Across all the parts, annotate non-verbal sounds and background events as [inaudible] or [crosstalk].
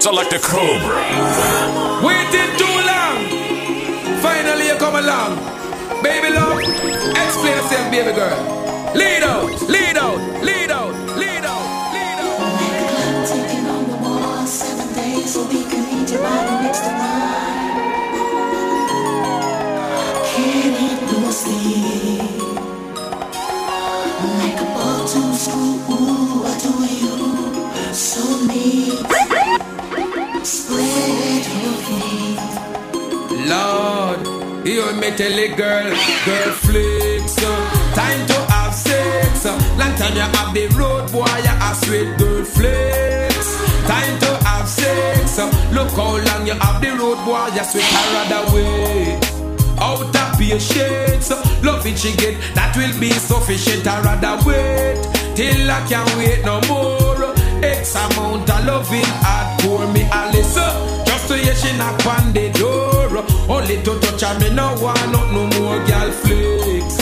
Select a Cobra. Waiting too long. Finally, you come along. Baby love, explain yourself, baby girl. Lead out, lead out, lead out, lead out, lead out. Like a clock ticking on the wall, seven days a week, I need your body next to mine. You tell it, girl, girl flicks. Time to have sex. Long time you have the road, boy, you a sweet girl flicks. Time to have sex. Look how long you have the road, boy, you sweet her way. Out of patience, love it she get, that will be sufficient. I rather wait till I can't wait no more. X amount of loving hard pour me. Just to hear she knock on the door. Only to touch her, me no want not no more girl flicks.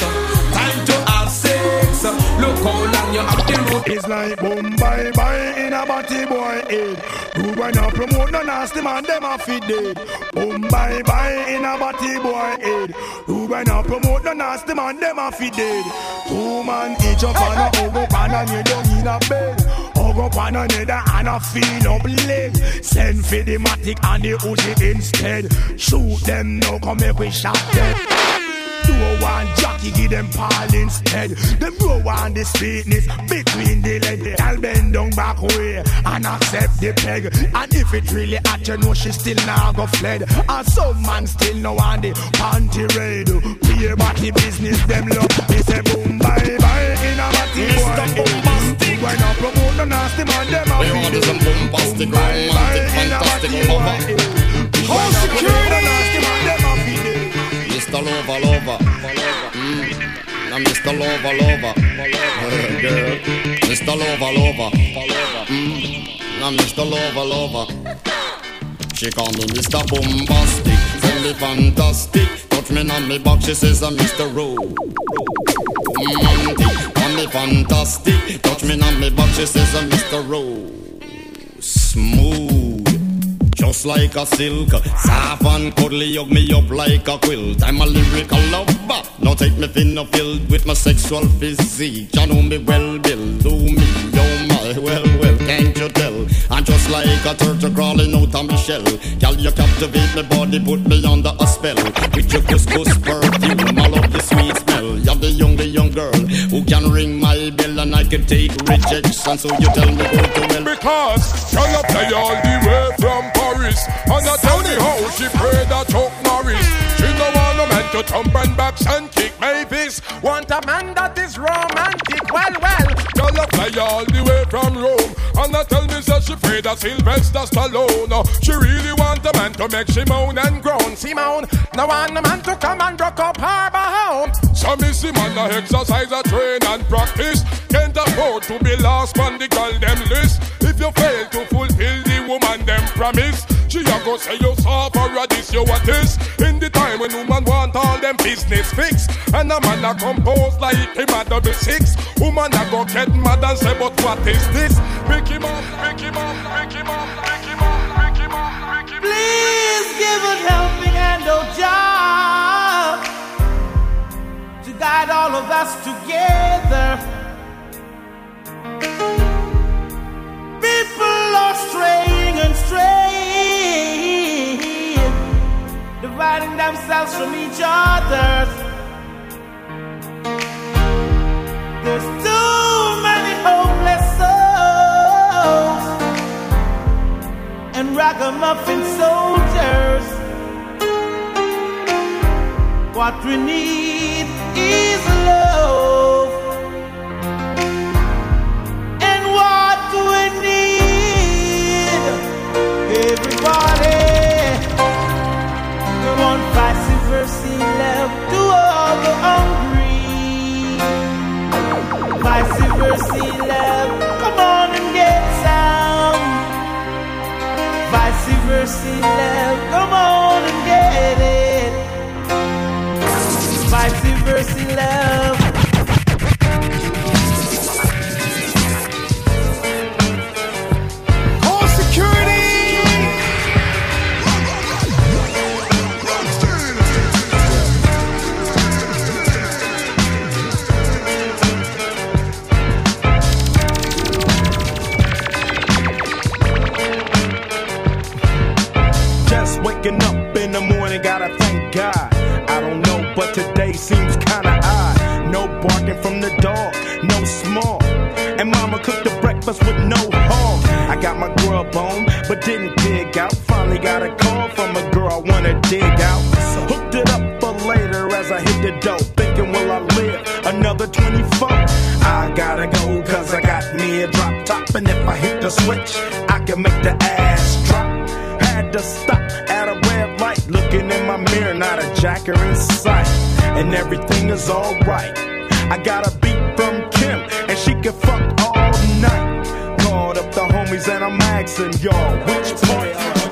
Time to have sex. Look how long you have the road. It's like boom bye bye in a body boy head. You wanna promote no nasty man, them a fit dead. Boom bye bye in a body boy head. You wanna promote no nasty man, them a fit dead. Two man each up on a hug up and a knee down in a bed. Up on another and a feel no leg. Send for the matic and the Uzi instead. Shoot them now, come make we shot them. Do a one jockey, give them Paul instead. Them no want the sweetness between the legs. I'll bend down back way and accept the peg. And if it really at you know she still now go fled. And some man still no want the panty raid. Pay body business, them love. They say boom bye bye in a body Mr. Why not promote the nasty man? Them a We want it. some bombastic, romantic, fantastic lover. boy. Why not promote the nasty man? Them a feel it. Mr. Lover, lover. Mm. Now Mr. Lover, lover. Uh, girl. Mr. Lover, lover. Mm. Now Mr. Lover, lover. She call me Mr. Bombastic, tell me fantastic. Touch me on me back, she says I'm Mr. Rowe. Romantic, call me fantastic. Touch me on me back, she says uh, I'm Mr. Rowe. Smooth. Just like a silk, soft and cuddly, hug me up like a quilt. I'm a lyrical lover. Now take me thin or filled with my sexual physique. You know me well, Bill. Do me, oh my, well, well, can't you tell? I'm just like a turtle crawling out of my shell. Girl, you captivate my body, put me under a spell. With your couscous perfume, I love the sweet who can ring my bell and I can take rejection. So you tell me go to hell. Because Girl play all the way from Paris? And I tell me how she pray that Chuck Norris. She no want a man to thump and box and kick Mavis. Want a man that is romantic. Well, well Girl fly all the way from Rome? And I tell she pray that Sylvester Stallone. She really want a man to make she moan and groan. She moan. now want a man to come and rock up her home So see man a exercise, a train and practice. Can't afford to be last on the girl them list. If you fail to fulfill the woman them promise She a go say you a this you what is In the time when woman want all them business fix, And a man a compose like him a double six Woman a go get mad and say but what is this? Pick him up, pick him up, pick him up, pick him up, pick him up, pick him up. Please give a helping hand, oh Jah, to guide all of us together. People are straying and straying, dividing themselves from each other. There's too many hopeless souls and ragamuffin soldiers. What we need is love. The hungry. Vice versa love, come on and get some. Vice versa love, come on and get it. Vice versa love. seems kinda odd. No barking from the dog, no small. And mama cooked the breakfast with no harm. I got my grub on, but didn't dig out. Finally got a call from a girl I wanna dig out. So hooked it up for later as I hit the dope. Thinking, will I live another 24? I gotta go, cause I got me a drop top. And if I hit the switch, I can make the ass drop. Had to stop looking in my mirror, not a jacker in sight. And everything is alright. I got a beat from Kim, and she can fuck all night. Called up the homies, and I'm asking y'all, which part?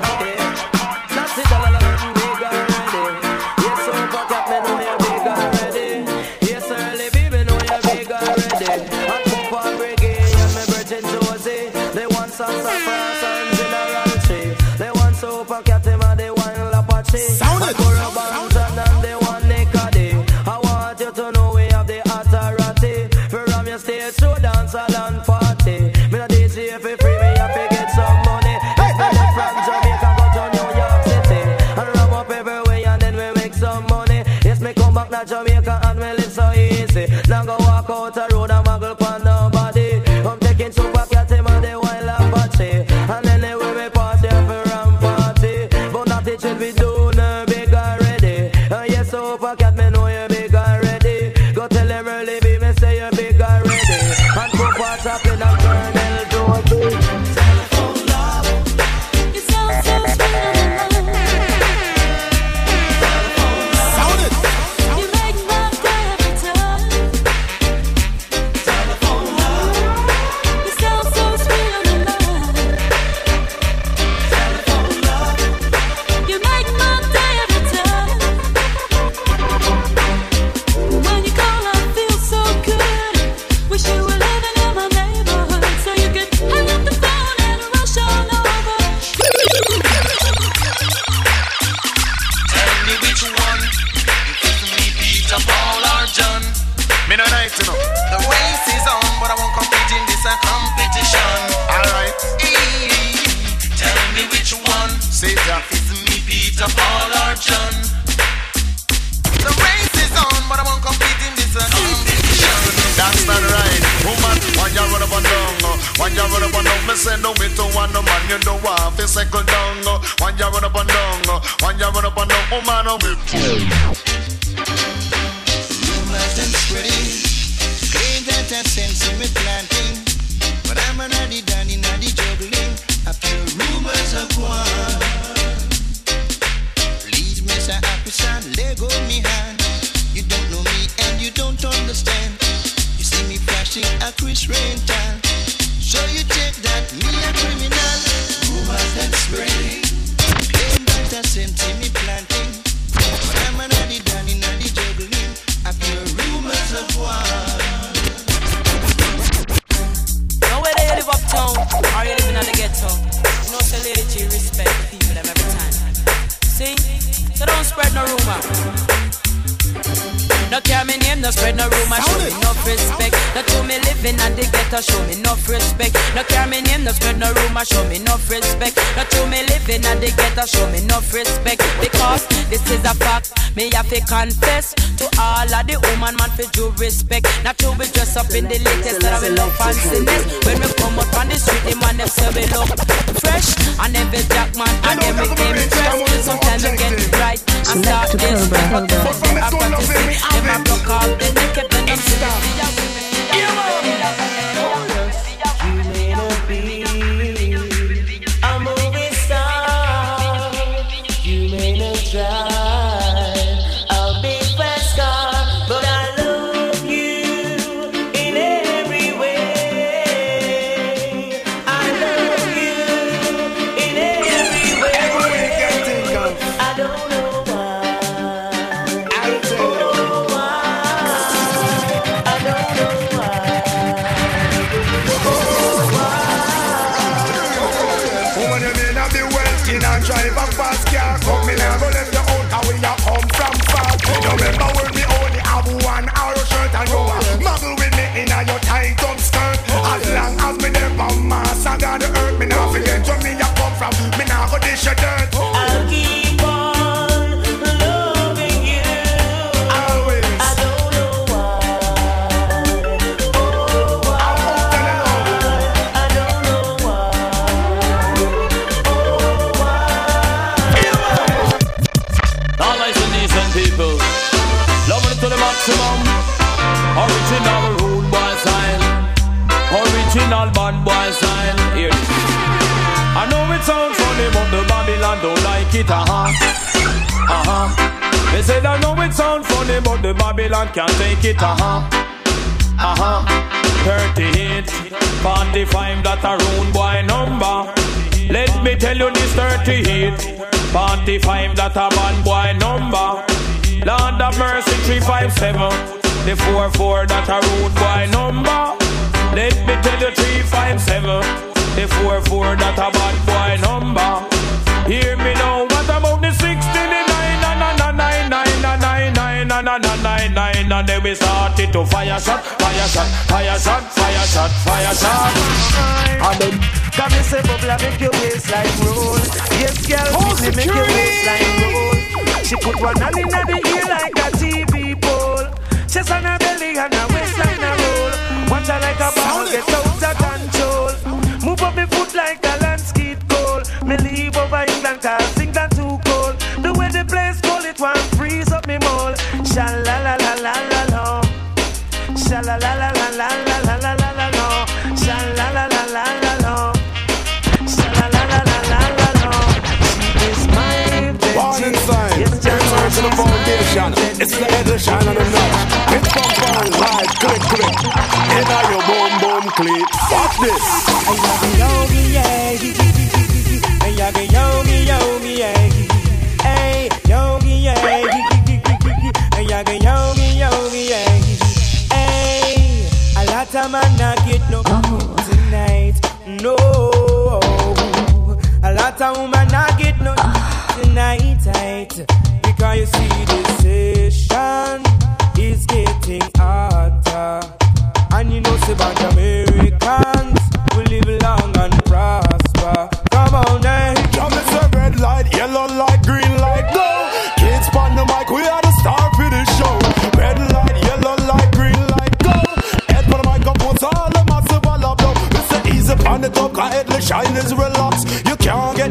Said, I know it sounds funny, but the Babylon can't take it. Uh huh. Uh huh. 38, 45, that a rude boy number. Let me tell you this 38, 45, that a bad boy number. Lord of mercy, 357, the 44, that a rude boy number. Let me tell you 357, the 44, that a bad boy number. Hear me now, and then we started to fire shot, fire shot, fire shot, fire shot, fire shot. And then Come and say bubble make your waistline roll. Yes girl, oh, me make your waistline roll. She put one hand in the ear like a TV pole Chest on her belly and her waistline a roll. Watch her like a ball get out of control. Move up me foot like a la la la la la la la la la la la Sha la la la la la la Sha la la la la la la la She is my Born Betty inside, Yes, to the foundation. It's the edition and the notch. It's from fun, live, click, click. In your boom, boom, click. Watch this. Man not get no tonight, no, a lot of woman not get no tonight, tight, because you see this session is getting hotter. And you know, say about Americans, we live long and prosper. Come on,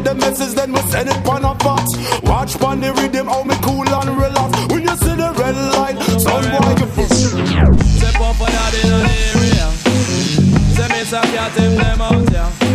the message, then we send it on a box. Watch on the rhythm, how me cool and relax. When you see the red light, son boy, you feel. Step up for that in the area. Say some cat them out yeah.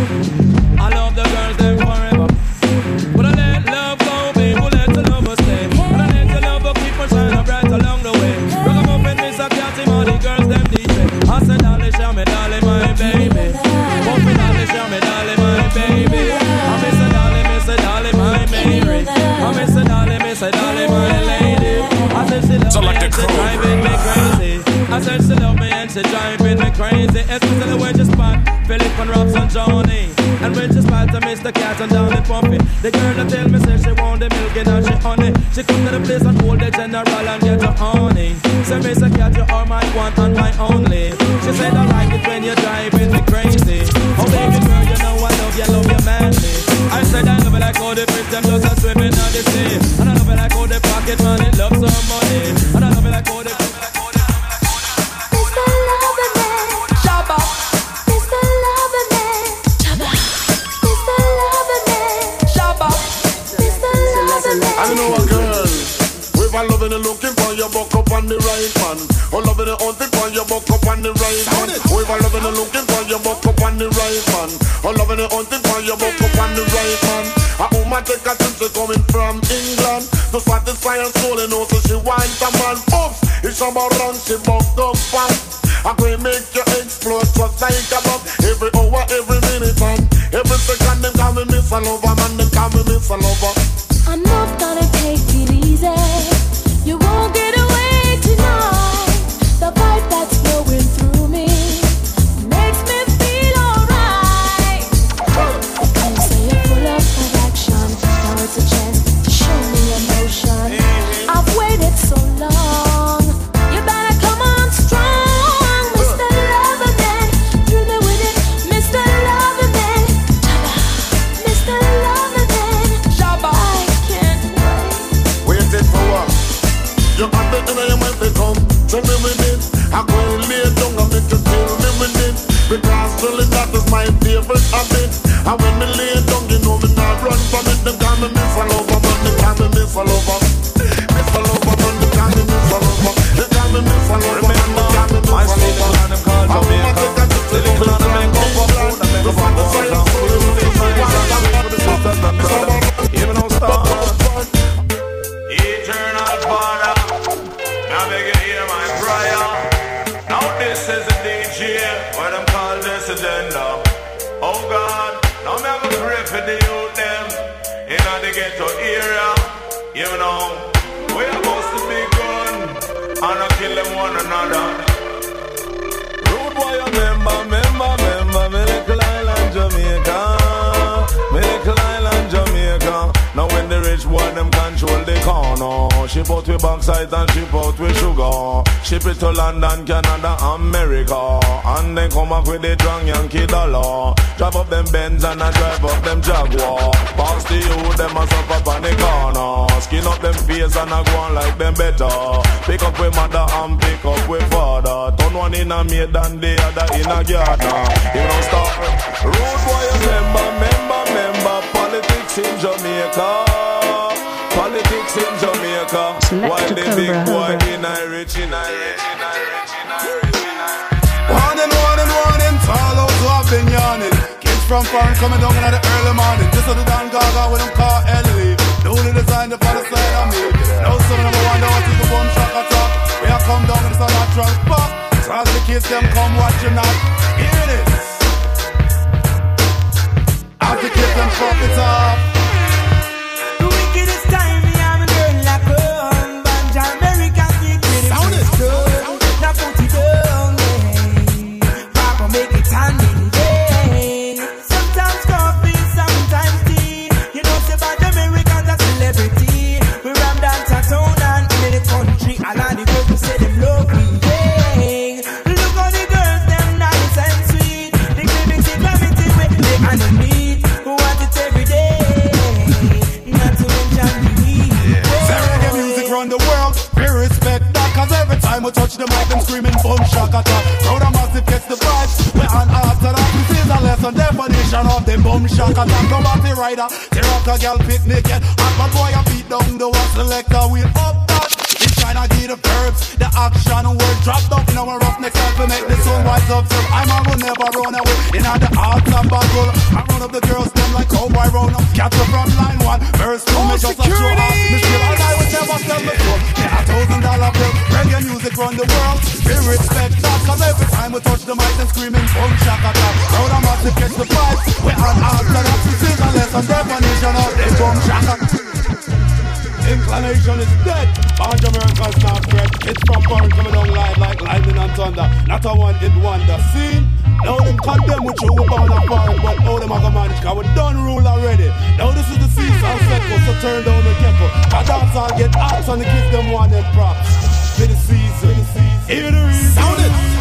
So like the crew. driving me crazy. I said she love me and she driving me crazy. Especially when she spot Philip and Robs and Johnny. And when she spot to Mr. Cat and Dolly Puffy. The girl that tell me say she want the milk and she honey. She come to the place and hold the general and get her honey. Say Mr. Cat you are my one and my only. She said I like it when you're driving take a she coming from England to satisfy her soul and also she wants a man. Oops, it's about run, she buck corner, ship out with backside and ship out with sugar. Ship it to London, Canada, America, and then come up with the drunk Yankee dollar. Drive up them Benz and I drive up them Jaguar. Pass the youth, them a up up on the corner. Skin up them face and I go on like them better. Pick up with mother and pick up with father. Turn one in a maid and the other in a garden. You don't stop. Road boy, remember, remember, remember. Politics in Jamaica. Politics in Jamaica. Big boy in Irish, in Irish, in Irish, in Irish. Tall out who have been yawning. Kids from foreign coming down in the early morning. Just so the Dan Gaga with them car designed the side of me. Now some of them wonder what is the bomb shock attack. We have come down with this natural pop. So as the kids them come watching that. Hear this. As the kids them it up. Time we touch the mic, them screaming boom shakata. Crowd a massive gets the vibes. We on after that, this is a lesson definition of the boom shakata. Go back the rider, tear up a girl picnic, hot, boy, I beat down the one selector. We up that. Trying to get the verbs, the action, word drop down in our roughneck self to make the sun rise up. So I'm a will never run away. In the heart of battle, I run up the girls, them like cowboy round up. Catch her from line one, verse two, oh, me just a show off. Me still and I would never sell the soul. Yeah, a thousand dollar bill. Reggae music run the world. We respect that, cause every time we touch the mic, them screaming boom shakata. Crowd a massive catch the vibe. We on after that, this is a lesson definition of the boom shakata. Inclination is dead. Band Americans not fret. It's from foreign coming down live like lightning and thunder. Not a one hit wonder. See? Now them condemn with you about a foreign, but all them other manage. Cause we done rule already. Now this is the season cycle, so turn down the kettle. I dance all get hot and the kids them want them props. For the season. Hear the reason. Sound it.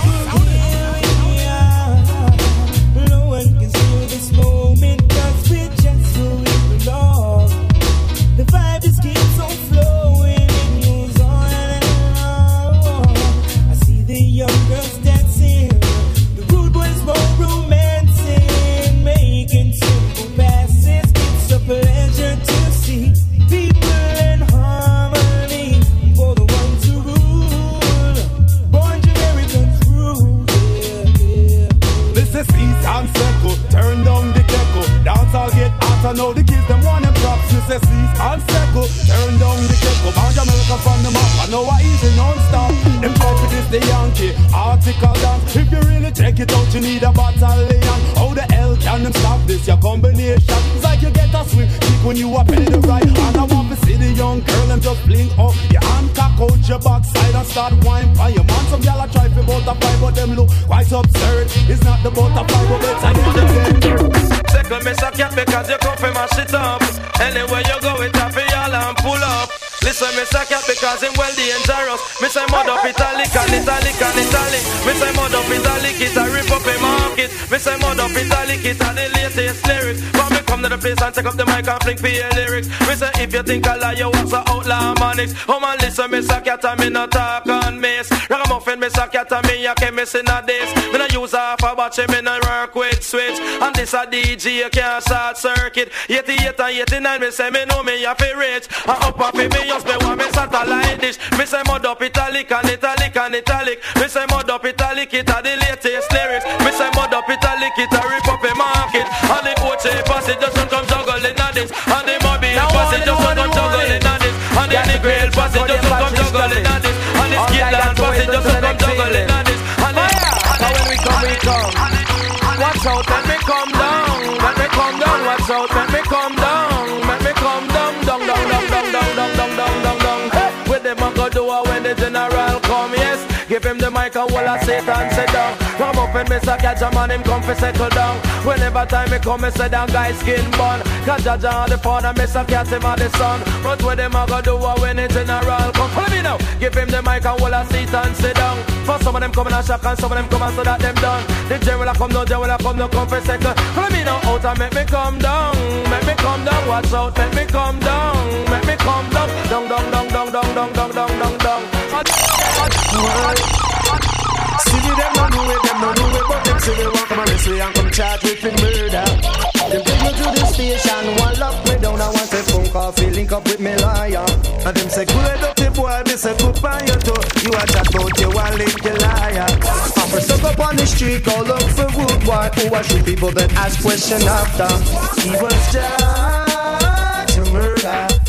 Say mud up italic, it a the latest lyrics. But me come to the place and take up the mic and fling for your lyrics. Me say if you think I lie, you was a outlaw manics. Oh man, listen, miss a cat and me no talk on miss. Ragamuffin, miss a cat and me a chemist in a this. Me no use half a batch, me no work with switch. And this a DJ can't short circuit. 88 and 89, me say me know me a fi rich. And up a fi me just me want me satellite dish. Me say mud up italic and italic and italic. Me say mud up italic, it a the latest out, let me come down. Up and miss a catch a man, him come for settle down. Whenever time me come, me say down guy skin bun. Cause Jaja and the father, miss a cat him and the son. But with them I go do it when the general come. Follow me now. Give him the mic and while I sit and sit down. For some of them come in a shock and some of them come and so that them done. The general a come, no general a come, no come for second. Follow me now out and make me come down. Make me come down, watch out, make me come down. Make me come down, down, down, down, down, down, down, down, down, down, down. See them no know it, them no know it, but them say they want come and this and come chat with murder. Them take me to the station, one lock me down, I want a phone call, fi link up with me lawyer. And them say, good dirty boy, me say, good by your toe. You a chat about you, one link you liar. After stuck up on the street, go look for wood boy, who a shoot people that ask question after. He was judged to murder.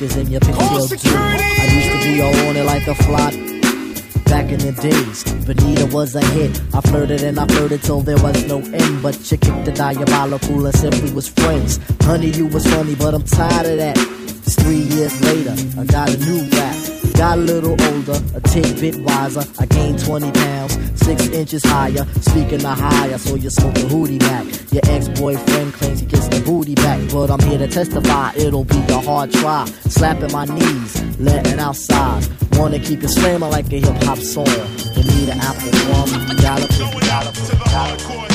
To put your knickers in your pigtail too I used to be all on it like a fly Back in the days, Bonita was a hit. I flirted and I flirted till there was no end. But you kicked the diabolical and said we was friends. Honey, you was funny, but I'm tired of that. It's three years later, I got a new rap. Got a little older, a tidbit wiser. I gained 20 pounds, six inches higher. Speaking of higher, so you're smoking hootie back. Your ex-boyfriend claims he gets booty back, but I'm here to testify it'll be a hard try. Slapping my knees, letting out sighs. Wanna keep it slamming like a hip hop song. You need an apple rum, gallop, gallop, gallop, gallop,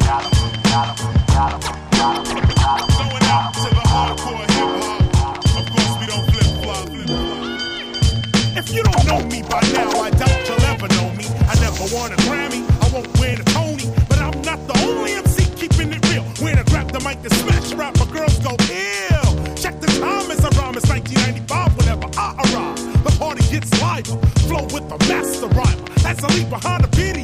gallop, gallop, gallop, gallop. If you don't know me by now, I doubt you'll ever know me. I never won behind the beat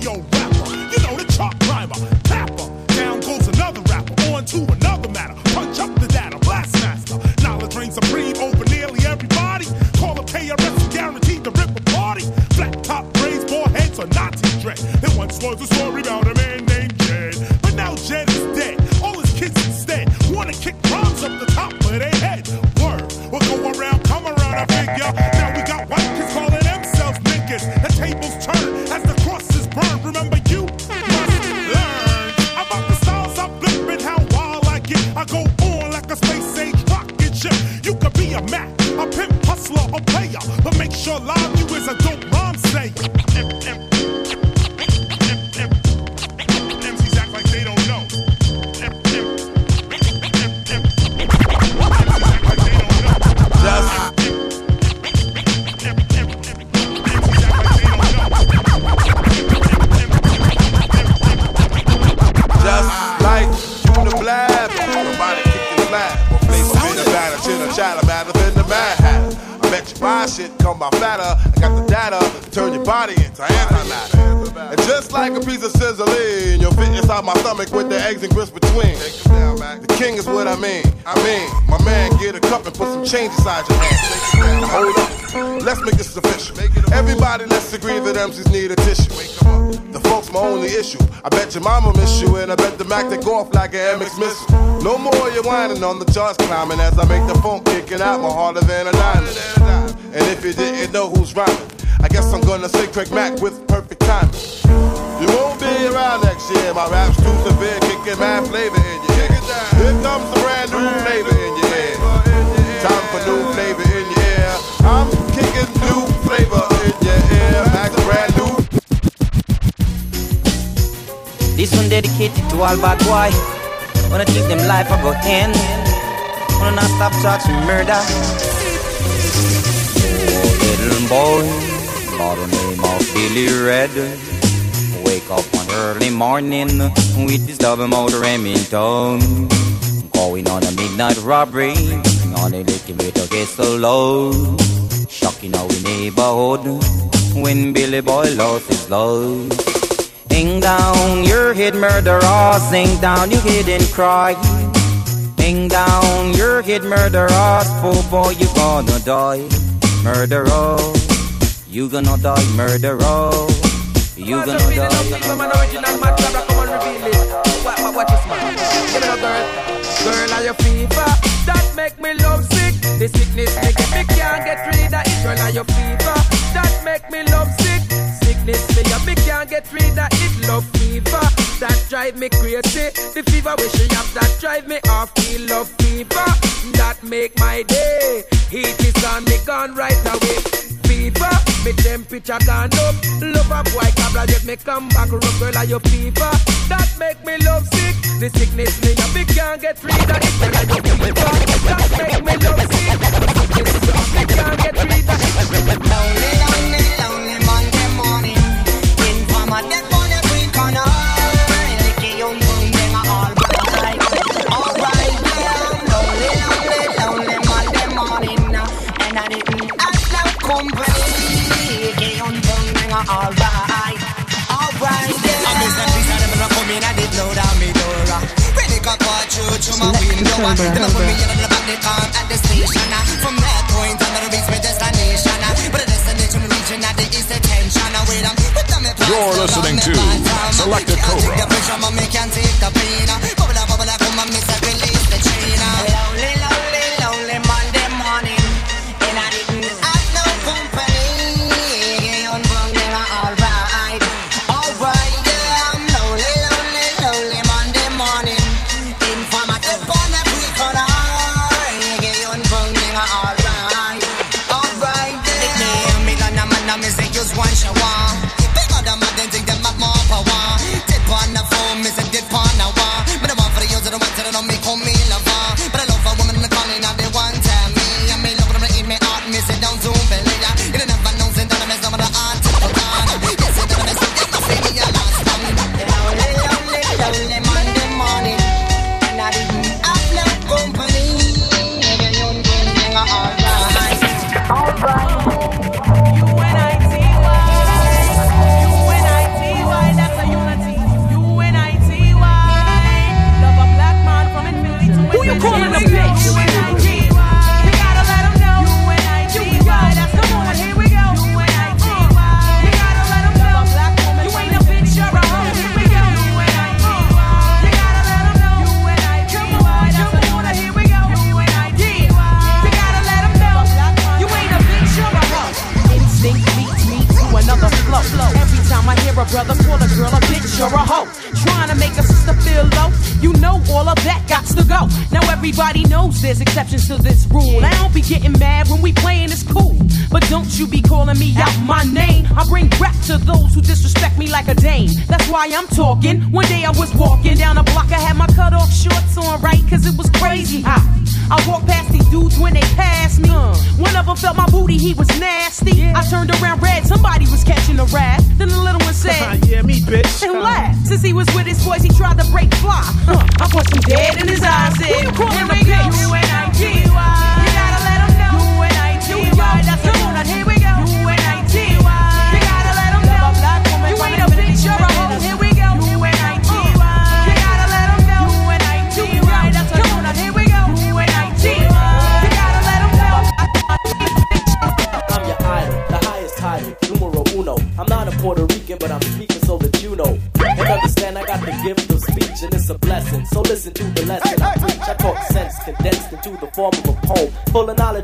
bet the Mac like an MX missile. No more you whining on the charts climbing as I make the phone kicking out more harder than a diamond. And if you didn't know who's rhyming, I guess I'm gonna say Craig Mack with bad boy. Wanna keep them life a go end. Wanna not stop talking murder. Oh, little boy, by the name of Billy Red. Wake up one early morning with this double motor Remington. Going on a midnight robbery on a little bit to get so low. Shocking our neighborhood when Billy Boy lost his love. Hang down your head, murderer. Sing down your head and cry. Hang down your head, murderer. Poor boy, you gonna die. Murderer. You gonna die, murderer. You gonna die. I'm an original man, Cobra, come and reveal it. What, is man? Give me a girl. Girl, are you fever? That make me love sick. The sickness make me can't get rid of it. Girl, are you fever? That make me love sick. Sickness me up, me can't get rid of it. Love fever, that drive me crazy. The fever we she have, that drive me off. Feel love fever, that make my day. Heat is on me gone right away. Fever, me temperature gone up. Love a boy, Cobra, yet me come back. Rock girl, are you fever? That make me love sick. The sickness me up, me can't get rid of it. Girl, are fever? That make me love sick. The sickness me can't get rid of it. Lonely my window. Then I put me in the back the car at the station. From that point on, I reach my destination. But the destination region at the east attention. Wait, I'm with them. You're listening to Selecta Take Cobra. why I'm talking. One day I was walking down a block, I had my cut off shorts on, right? Cause it was crazy hot. I walked past these dudes when they passed me. Uh. One of them felt my booty, he was nasty. I turned around red, somebody was catching a rat. Then the little one said, [laughs] Yeah, me, bitch. And uh. laughed. Since he was with his boys, he tried to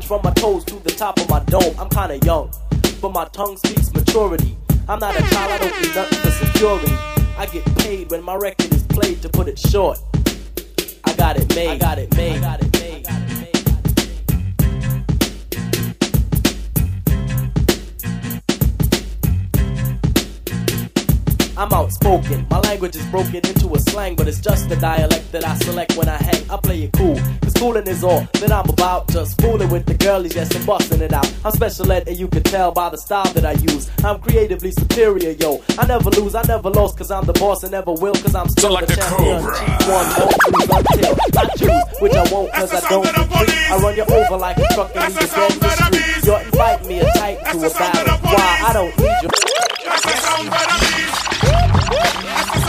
from my toes to the top of my dome. I'm kinda young, but my tongue speaks maturity. I'm not a child, I don't need nothing for security. I get paid when my record is played to put it short. I got it made, I got it made, I got it made. I got it made. I'm outspoken. My language is broken into a slang, but it's just the dialect that I select when I hang. I play it cool. Fooling is all that I'm about. Just fooling with the girlies, yes, I'm busting it out. I'm special ed, and you can tell by the style that I use. I'm creatively superior, yo. I never lose, I never lost, cause I'm the boss and never will, cause I'm still so like the, the champion. Cobra. Chief one, won't until I choose, which I won't, cause I don't. I run you over like a truck and leave you dead in the street. You're inviting me a tight to a battle. Why? I don't need you. That's the sound that I need.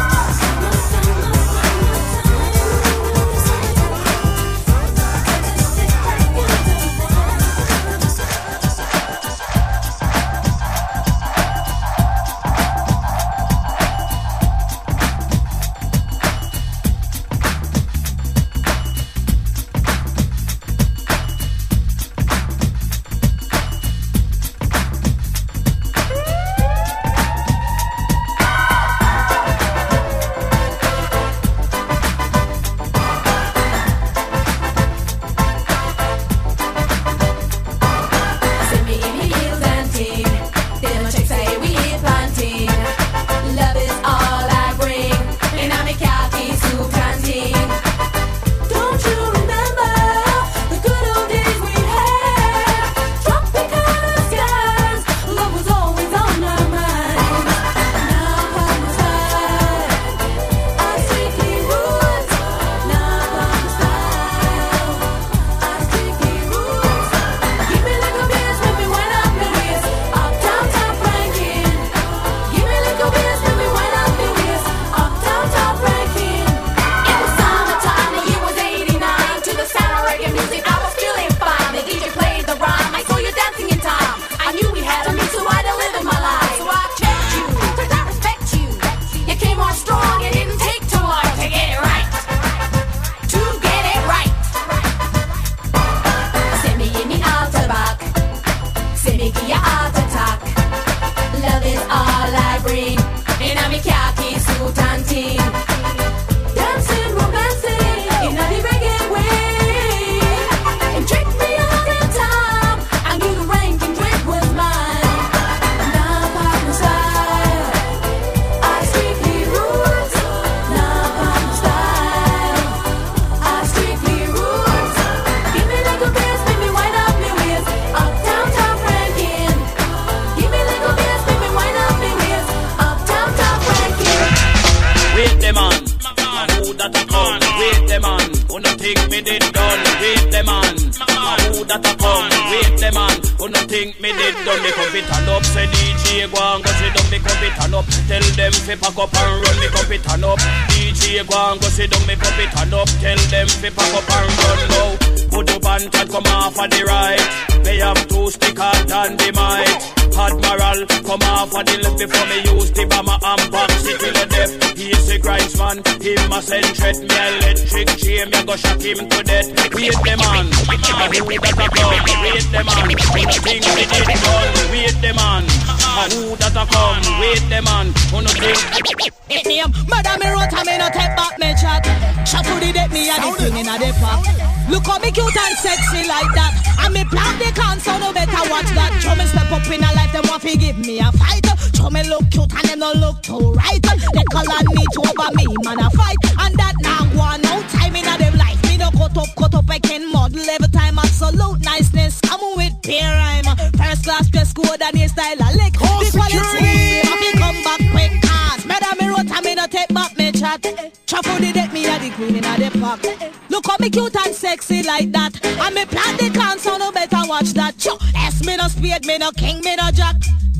Better watch that. Cho, S me no spade, me no king, me no jack.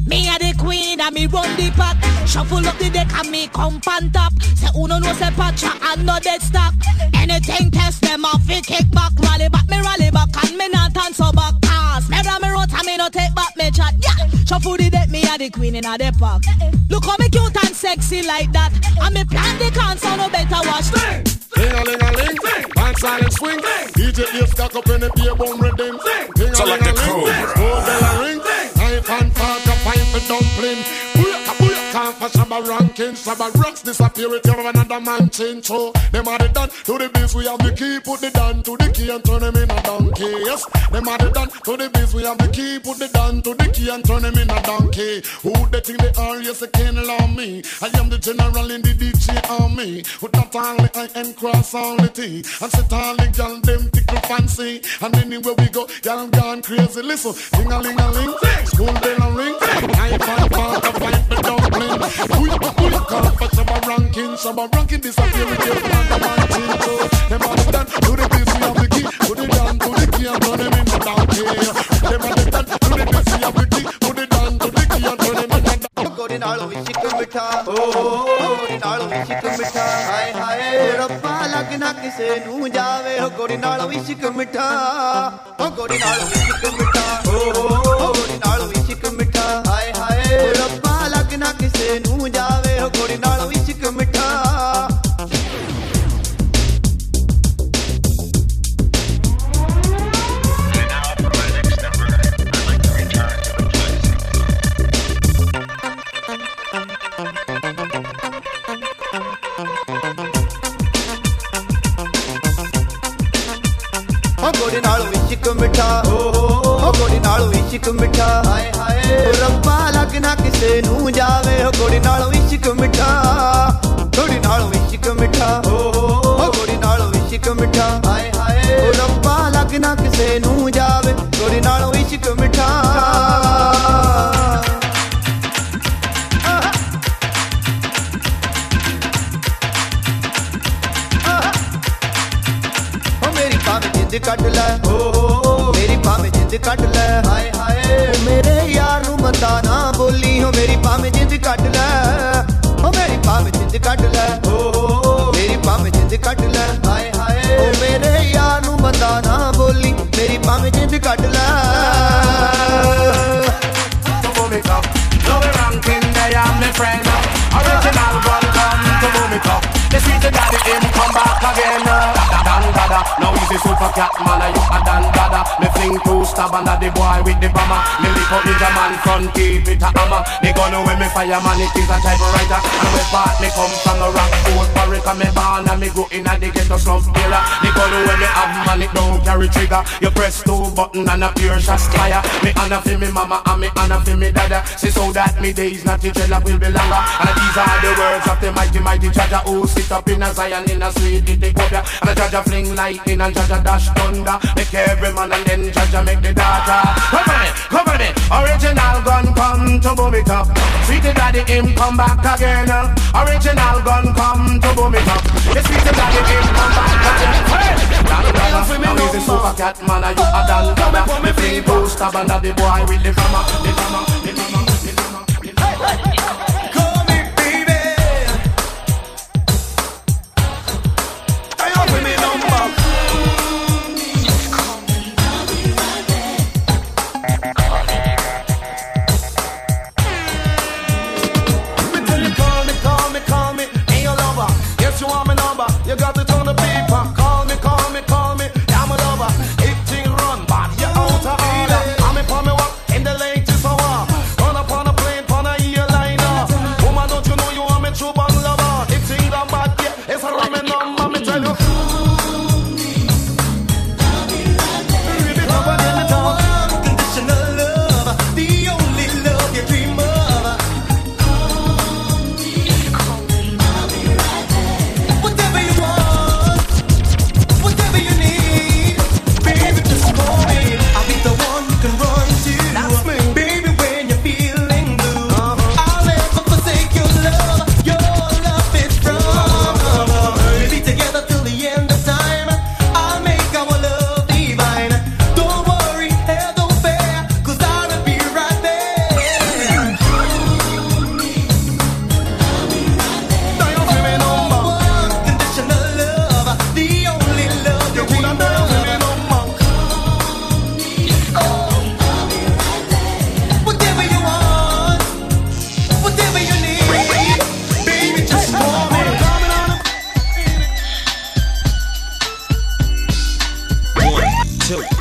Me a the queen and me run the pack. Shuffle up the deck and me come pan top. Say uno no say patcha and no dead stock. Anything test them off, it kick back, rally back, me rally back and me not so back. No take back me chat. Yeah, shuffle the deck, me a the queen in a the park. Look how me cute and sexy like that. And me plan the can so no better watch. Ling-a-ling-a-ling, dance silent swing. DJ Dave stack up in the beer bum rhythm. Select a Ling-a-ling-a-ling, Cobra. oh bell a ring. Knife and fork a pint for dumpling. Booyaka booyaka for shabba ranking. Shabba rocks disappear with you another man change. So them are the done to the biz. We have the key, put the down to the key and turn them in a donkey. Yes, them are the done to the biz. We have the key, put the down to the key and turn them in a donkey. Who they think they are? Yes, they can't allow me. I am the general in the DJ army. With not only I am cross all the T. And all the gal them tickle fancy. And anywhere we go, y'all gone crazy. Listen, ding a ling a ling, school bell a ring. I find part of find the dumpling. Call up for some ranking, some ranking disappear with your man, the man chill too. Them are done to the busy of the key, put it down to the key and turn him in the donkey. Them are done to the busy of the key, put it down to the key and turn him in the donkey. गोरी नालो विशिक मिठा ओ गोरी नालो विशिक मिठा हाय हाय रब्बा लगना किसे नू जावे ओ गोरी नालो विशिक मिठा ओ गोरी नालो विशिक मिठा ओ गोरी नालो विशिक मिठा हाय हाय रब्बा लगना किसे नू जावे ਲੱਗਣਾ ਕਿਸੇ ਨੂੰ ਜਾਵੇ ਓ ਗੋਰੀ ਨਾਲ ਵੀ ਸ਼ਿਕ ਮਿੱਠਾ ਓ ਗੋਰੀ ਨਾਲ ਵੀ ਸ਼ਿਕ ਮਿੱਠਾ ਓ ਗੋਰੀ ਨਾਲ ਵੀ ਸ਼ਿਕ ਮਿੱਠਾ ਹਾਏ ਹਾਏ ਓ ਰੱਬਾ ਲੱਗਣਾ ਕਿਸੇ ਨੂੰ ਜਾਵੇ ਓ ਗੋਰੀ ਨਾਲ ਵੀ ਸ਼ਿਕ ਮਿੱਠਾ ਗੋਰੀ ਨਾਲ ਵੀ ਸ਼ਿਕ ਮਿੱਠਾ ਓ ਗੋਰੀ ਨਾਲ ਵੀ ਸ਼ਿਕ ਮਿੱਠਾ ਹਾਏ ਹਾਏ ਓ ਰੱਬਾ ਲੱਗਣਾ ਕਿਸੇ ਨੂੰ ਜਾਵੇ ਗੋਰੀ ਨਾਲ ਵੀ ਸ਼ਿਕ ਮਿੱਠਾ ਓ ਮੇਰੀ ਭਾਵੇਂ ਜਿੰਦ ਕੱਢ ਲੈ ਓ ਮੇਰੀ ਭਾਵੇਂ ਜਿੰਦ ਕੱਢ ਲੈ ਹਾਏ ਹਾਏ ਓ ਮੇਰੇ ਯਾਰ ਨੂੰ ਮਤਾ ਨਾ ਬੋਲੀ ਓ ਮੇਰੀ ਭਾਵੇਂ ਨਾ ਬੋਲੀ ਮੇਰੀ ਭਾਵੇਂ ਜਿੰਦ ਕੱਢ ਲੈ to boom it up. No we ranking, they are my friend. Original gun come to boom it up. The sweet daddy him come back again. A super cat man, you a dan dada. Me fling two stab under the boy with the bomber. Me lick up Ninjaman front keep it a hammer. The gun when me fire man it is a typewriter. And we part me come from the rock foot barrack and me born and me go in a the ghetto slum era. The gun when me have man it don't carry trigger. You press two button and a pure shot fire. Me honor for me mama and me honor for me dada. See so that me days not the dreadlock will be longer. And these are the words of the mighty mighty Jah Jah who sit up in a Zion in a sweet Ethiopia. And the Jah Jah fling lightning and Jah Jah dash thunder. Make every man and then Jah Jah make the data. Cover me, cover me. Original gun come to boom it up. Sweetie daddy him come back again. Original gun come to boom it up. The sweetie daddy him come back again. Hey, now he's a super cat man and you a Don Dada. Me fling two stab under the boy with the drama, the drama, the drama, the drama. Me shoot.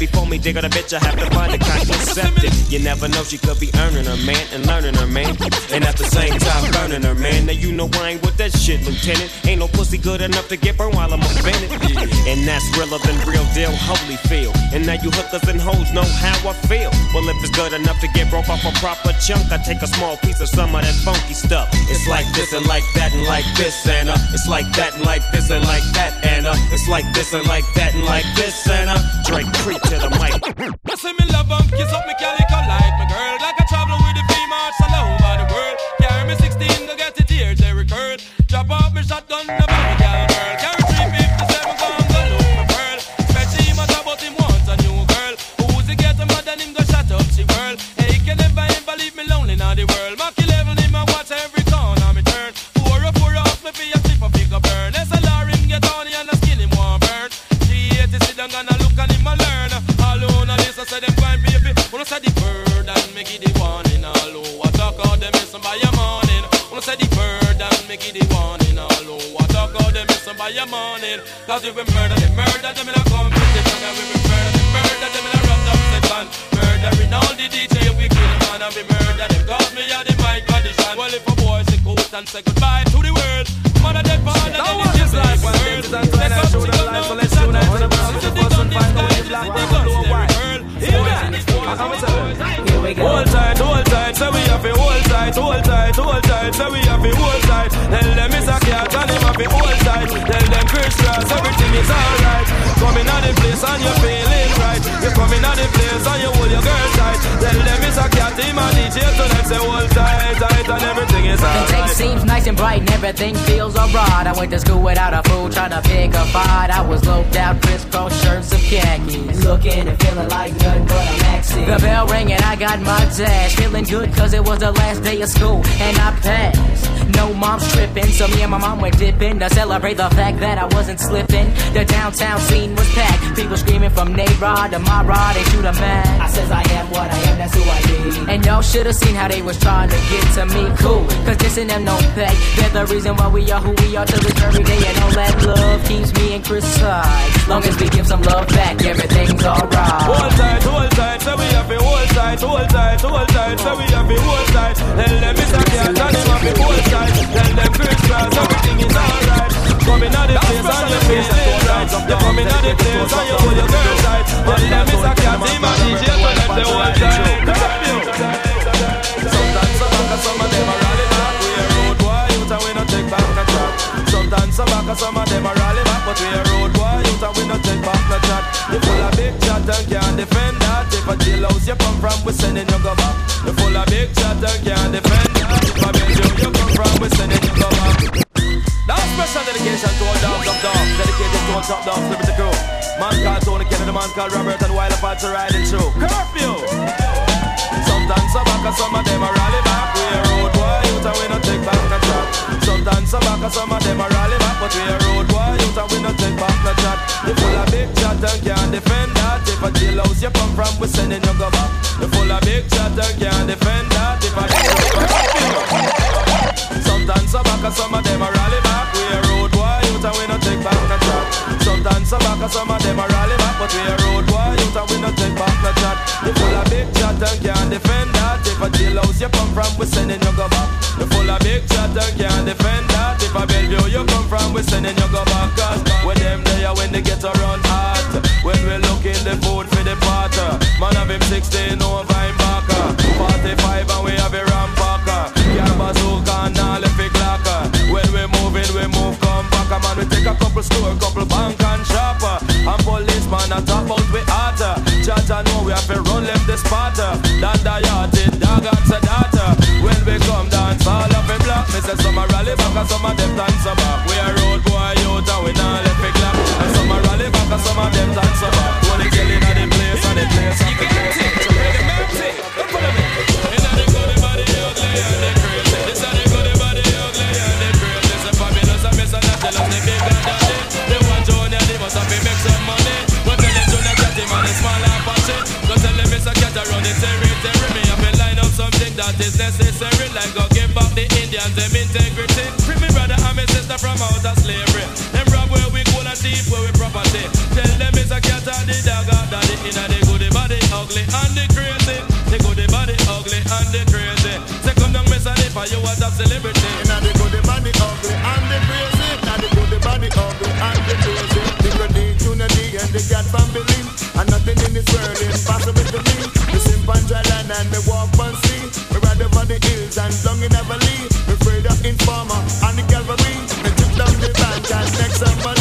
before me dig on a bitch, I have to find a contraceptive. You never know, she could be earning her man and learning her man. And at the same time, burning her man. Now you know I ain't with that shit, Lieutenant. Ain't no pussy good enough to get burned while I'm offended. And that's realer than real deal, holy feel. And now you hookers and hoes know how I feel. Well, if it's good enough to get broke off a proper chunk, I take a small piece of some of that funky stuff. It's like this and like that and like this and uh, it's like that and like this and like that and uh, it's like this and like that and like this and uh, Drake preach to the mic. Listen, me love 'em, kiss up me calico. Like your morning. Cause we will murder them, murder them in a competition. And we will murder them, murder them in a rough up section. Murdering all the DJ we kill man and we murder them. Cause me are the mic condition. Well if a boy say coat and say goodbye to the world. Mother dead father tight, hold tight, hold tight, so we have to hold tight. Tell them it's a cat and him have to hold tight. Tell them Kris Kross, everything is alright. Coming out the place and right. You're coming out the place and you hold your girl tight. Tell them it's a cat, him and DJ tonight say hold tight, tight, and everything is The day seems nice and bright and everything feels alright. I went to school without a fool, trying to pick a fight. I was loped out, crisscross shirts of khakis. Looking and feeling like nothing but a maxi. The bell rang and I got my dash. Feeling good cause it was the last day of school and I passed. No mom's tripping, so me and my mom went dipping to celebrate the fact that I wasn't slipping. The downtown scene was packed. People screaming from Nayrod to my rod, they shoot a man. I says I am what I am, that's who I be. And y'all should have seen how they was trying to get to me. Cool, cause this and them don't pay. They're the reason why we are who we are till this very day. And all that love keeps me and Chris side. Long as we give some love back, everything's alright. Hold tight, hold tight, so we have to hold tight, hold tight, hold tight, so we have to hold tight. Tell them it's a cat and him have to hold tight. Tell them Kris Kross, everything is alright. Coming out the place and you feeling right. You're coming out the place and you your girl tight. Tell them it's a cat, him and DJ, them they hold tight. Sometimes some back and of them are rally back. Road and we take back no. Sometimes some back and of rally back, but we a road boy, youth and we no take back no chat. You full of big chat and can't defend that. If a jailhouse you come from, we sending you go back. You full of big chat and can't defend that. If a Bellevue you come from, we sending you go back. Now special dedication to all dogs of dogs, dedicated to all top dogs, the crew. Man called Tony Kennedy, man called Robert, and while apart to riding through. Curfew! Sometimes some back some of them are rally back. We a road boy, and we no take back no chat. Sometimes some back some of them are rally back, but we a road boy, and we no take back no chat. You full of big chat and can't defend that. If a jailhouse you come from, we sending you go back. You full of big chat and can't defend that. If a Sometimes some back some of them are rally Some back and some of them are rally back, but we a road youth and we no take back no chat. You full of big chat and can't defend that. If a jailhouse you come from, we sending you go back. You full of big chat and can't defend that. If a Bellevue you come from, we sending you go back. Cause when them there, when they get around hot. When we looking the food for the potter. Man have him 16 over him backer. 45 and we have a rampacker. We take a couple store, couple bank and shopper. Uh, and policeman a top out we hotter. Judge I know we have to run left the spotter. Uh, Dan the yard, it dog and sedata. When we come dance, all of it black. Me say some a rally back and some a back. We a from out of slavery. Them rob where we gold and deep where we property. Tell them it's a cat and the dog and daddy. Inna the goody body, ugly and the crazy. The goody body, ugly and the crazy. Say come down, Miss Alifa, you a top celebrity. Inna the goody body, ugly and the crazy. Inna the goody body, ugly and the crazy. The goody, Trinity and the cat from And nothing in this world is possible to me. The simple dry land and me walk on sea. We ride over the hills and long in Everly. Me afraid of informer and the Cause next summer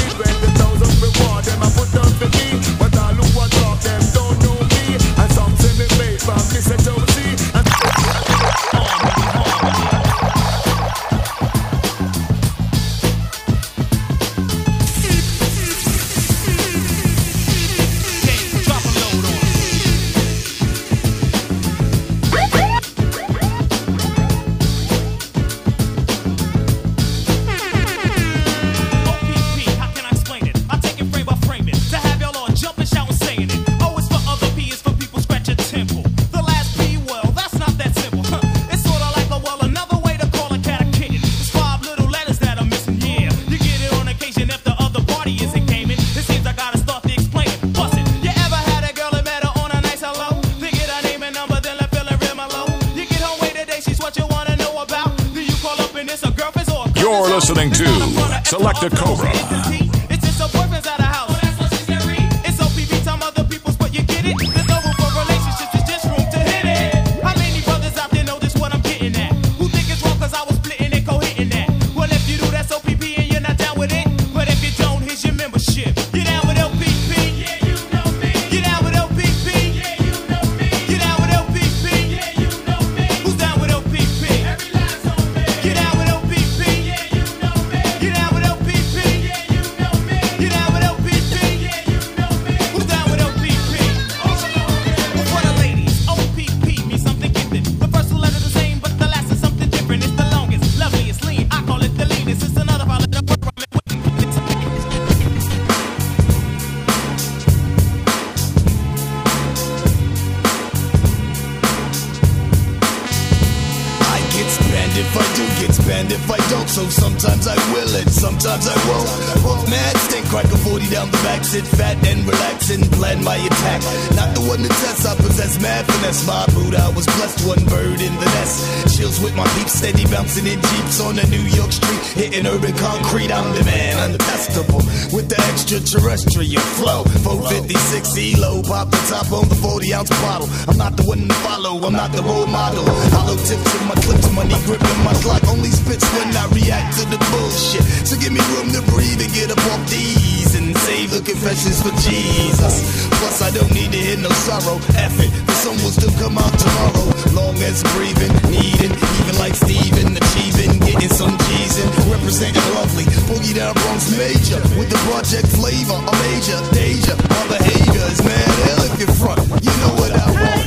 untestable with the extraterrestrial flow. 456 ELO, pop the top on the 40 ounce bottle. I'm not the one to follow, I'm not the role model. Hollow tips to my clips, money gripping my clock. Only spits when I react to the bullshit. So give me room to breathe and get up off these and save the confessions for Jesus. Plus, I don't need to hear no sorrow. F it. Some will still come out tomorrow, long as breathing, needing, even like Steven, achieving, getting some cheese and representing lovely. Boogie down Bronx Major with the project flavor, a major danger. My behavior is mad hell if you front. You know what I want.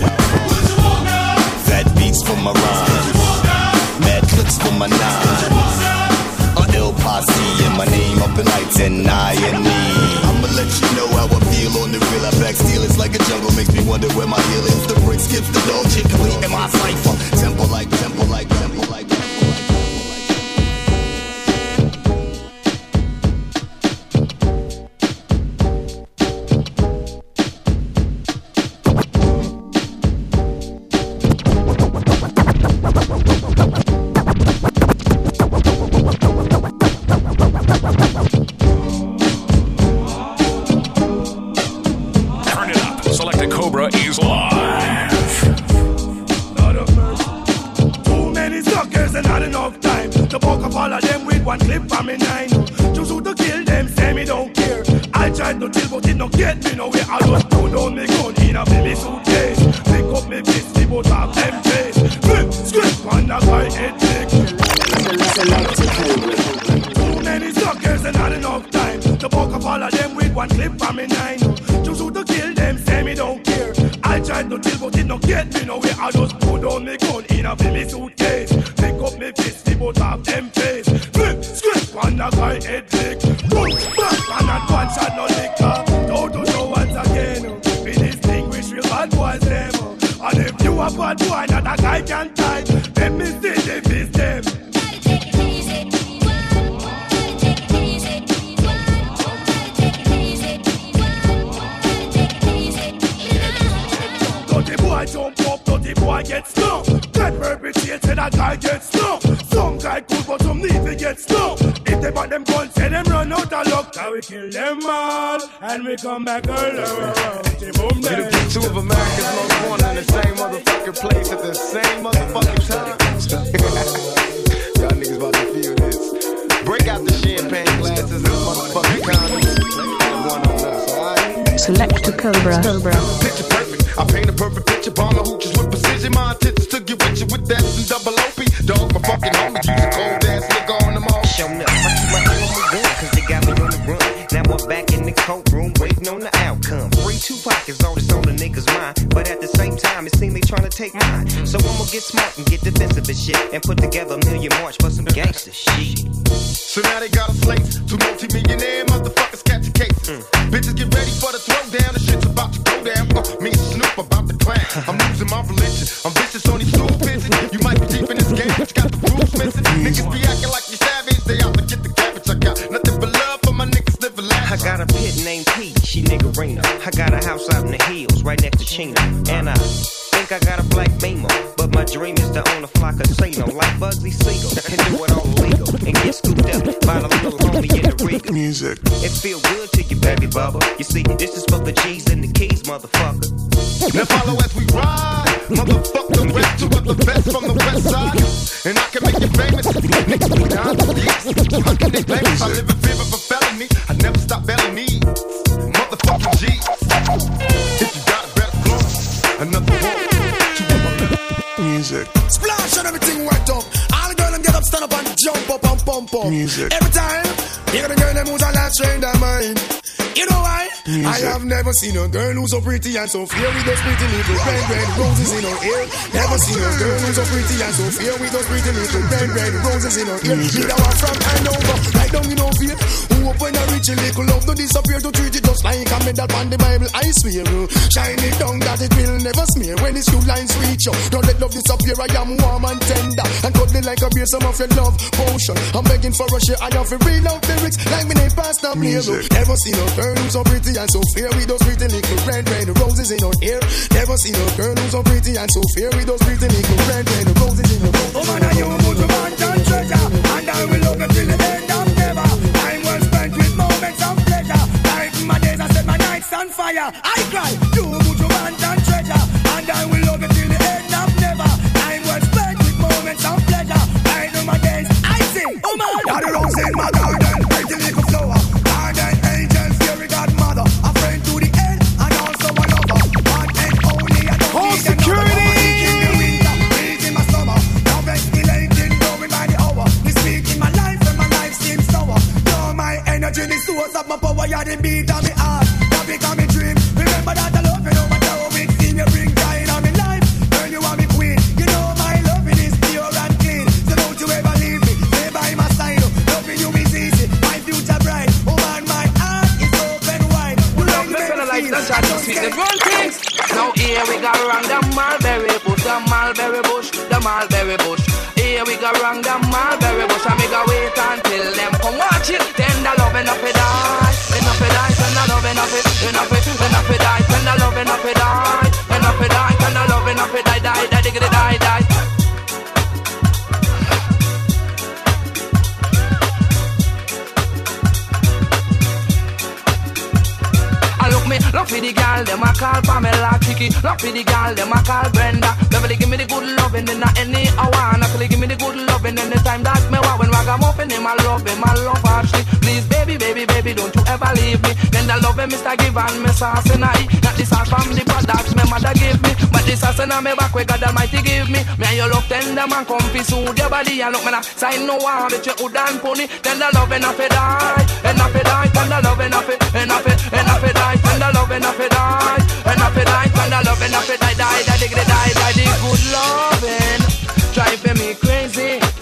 Fat beats for my rhymes, mad clips for my nines a ill posse and my name up in lights and I and me. I'ma let you know how I the real back steal it's like a jungle makes me wonder where my heel is. The brick skips the doge incomplete am i cipher. Temple like temple like temple like the champagne glasses and motherfucking condoms. One on us, alright? Select to Cobra. Cobra. Picture perfect. I paint a perfect picture. Bomb the hooches with precision. My intentions to get with you with that and double OP. Dog, my fucking homie. Use a cold ass nigga on them all. Show up. I keep my eye on my gun, cause they got me on the run. Now I'm back in the courtroom, waiting on the outcome. Free Tupac is all But at the same time, it seems they trying to take mine. So I'ma get smart and get defensive and shit. And put together a million march for some gangster shit. So now they got a slate. Two multi-millionaire motherfuckers catch a case. Bitches get ready for the throwdown. The shit's about to go down. Uh, me and Snoop about to clash. I'm losing my religion. I'm vicious on these pigeons. You might be deep in this game, but you got the rules missing. Niggas be I got a house out in the hills, right next to Chino. And I think I got a black beamer. But my dream is to own a fly casino like Bugsy Siegel. And do it all legal. And get scooped up by the little homie in the rig. Music. It feel good to you, baby bubba. You see, this is for the G's and the keys, motherfucker. Now follow as we ride. Motherfuck the rest, two of the best from the west side. And I can make you famous. Niggas be down to the east. How can they blame us? I live in fear of a felony. I never stop belling needs. Motherfucking G. If you got a better flow, another one. Music. Splash and everything wet up. All the girls them get up, stand up and jump up and pump up. Music. Every time, a girl them who's a last train their mind. You know why? Music. I have never seen a girl who's so pretty and so fair with those pretty little red, red roses in her ear. Never seen a girl who's so pretty and so fair with those pretty little red, red roses in her. Music. Need a one from Hanover, right down in her fear. Who up when I reach a little love to disappear to treat it just like a medal on the Bible. I swear, uh, shine it down that it will never smear. When these two lines reach you, don't let love disappear. I am warm and tender and cuddly like a beer. Some of your love potion. I'm begging for a share. I have to read out lyrics like me name Pastor Blair. Music. Never seen a girl who's so pretty and so fair with those pretty little red, red roses in her hair. Never seen a girl who's so pretty and so fair with those pretty little red, red roses in her hair. Oh man, are you put your man and treasure, and I will love you till the end fire. I cry, you put your man and treasure, and I will love you till the end of never. Time well spent with moments of pleasure. Like my dance, I sing, oh man, you're the rose in my garden, pretty little flower. Garden angel, fairy godmother, a friend to the end, and also a lover. One and only, I don't Home need security! In the winter, breeze in my summer. Now escalating, growing by the hour. This week in my life, and my life seems sour. You're my energy, the source of my power. You're the beat of me heart. Go around the mulberry bush, the mulberry bush, the mulberry bush. Here we go around the mulberry bush, and we go wait until them come watch it. Then the love enough it die, enough it die, then the love enough it, enough it, enough it die, then the love enough it die, enough it die, then the love enough it die, die, die, diggity die, die. I look for the girl, them a call Pamela Chicky. Look for the girl, them a call Brenda. Beverly give me the good loving in any hour. Natalie give me the good loving anytime that me want. When ragamuffin him, I love him, I love Ashley. Please, baby, baby, don't you ever leave me. Then the love him, Mr. Give and me sauce and I. Not the sauce from the products me mother give me, but the sauce and I me back where God Almighty give me. Me and you look tender man, comfy soothe your body and look me now. Sign no one that you would and pony. Then the love enough it die, enough it die, then the love enough it, enough it, enough it die, then the love enough it die, enough it die, then the love enough it die, die, die, die, die, die, the good loving, driving me crazy.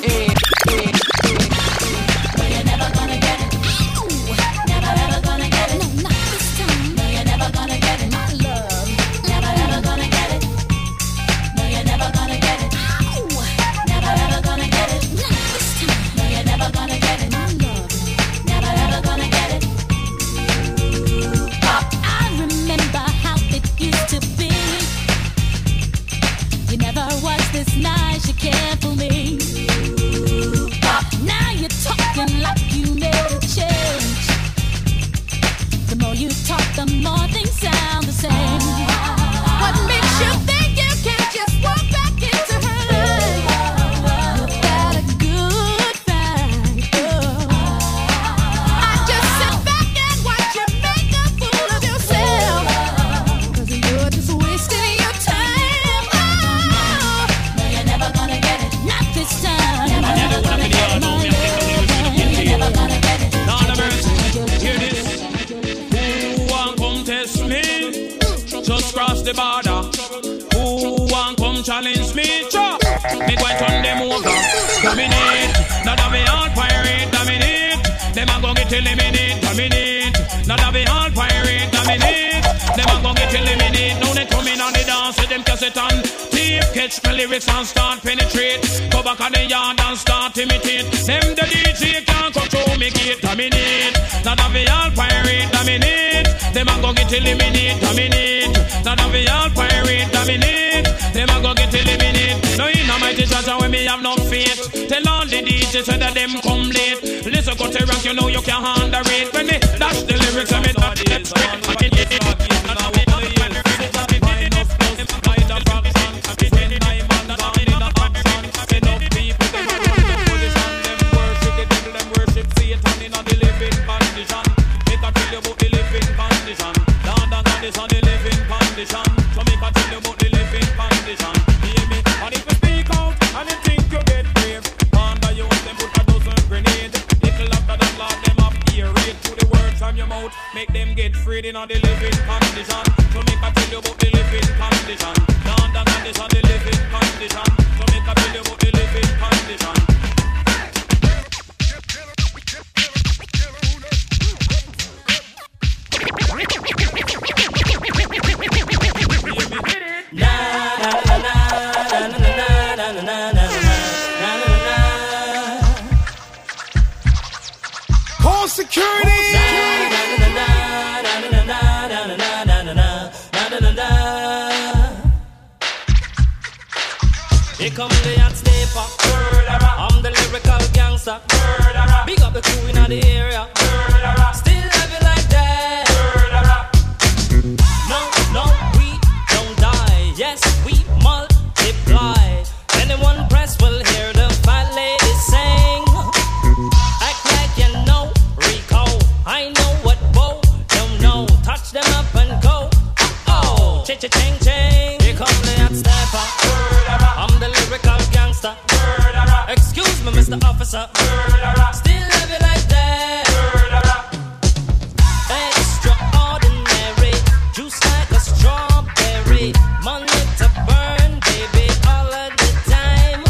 The border. Who want come challenge me? Cha. Me go turn them over. Dominate. Now that we all pirate, dominate. Them a go get eliminate, dominate. Now that we all pirate, dominate. Them a go get eliminate. Now they come in on the dance with them cassette and tape. Catch my lyrics and start penetrate. Go back on the yard and start imitate. Them the DJ can't control me gate, dominate. Now that we all pirate, dominate. Them a go get eliminate, dominate. That we all pirate, dominate. Them a go get eliminate. No in mighty treasure when me have no faith. Tell all the DJs that them come late. Listen, cut the rock, you know you can't handle it. When me dash the lyrics, I mean that in on the living condition. I tell you about the living condition. Down down on this on the living condition. I tell you about the living condition. Security. Come the hot stepper. I'm the lyrical gangster. Big up the crew in the area. Mr. Officer. Still love it like that. Extraordinary, juice like a strawberry. Money to burn, baby, all of the time.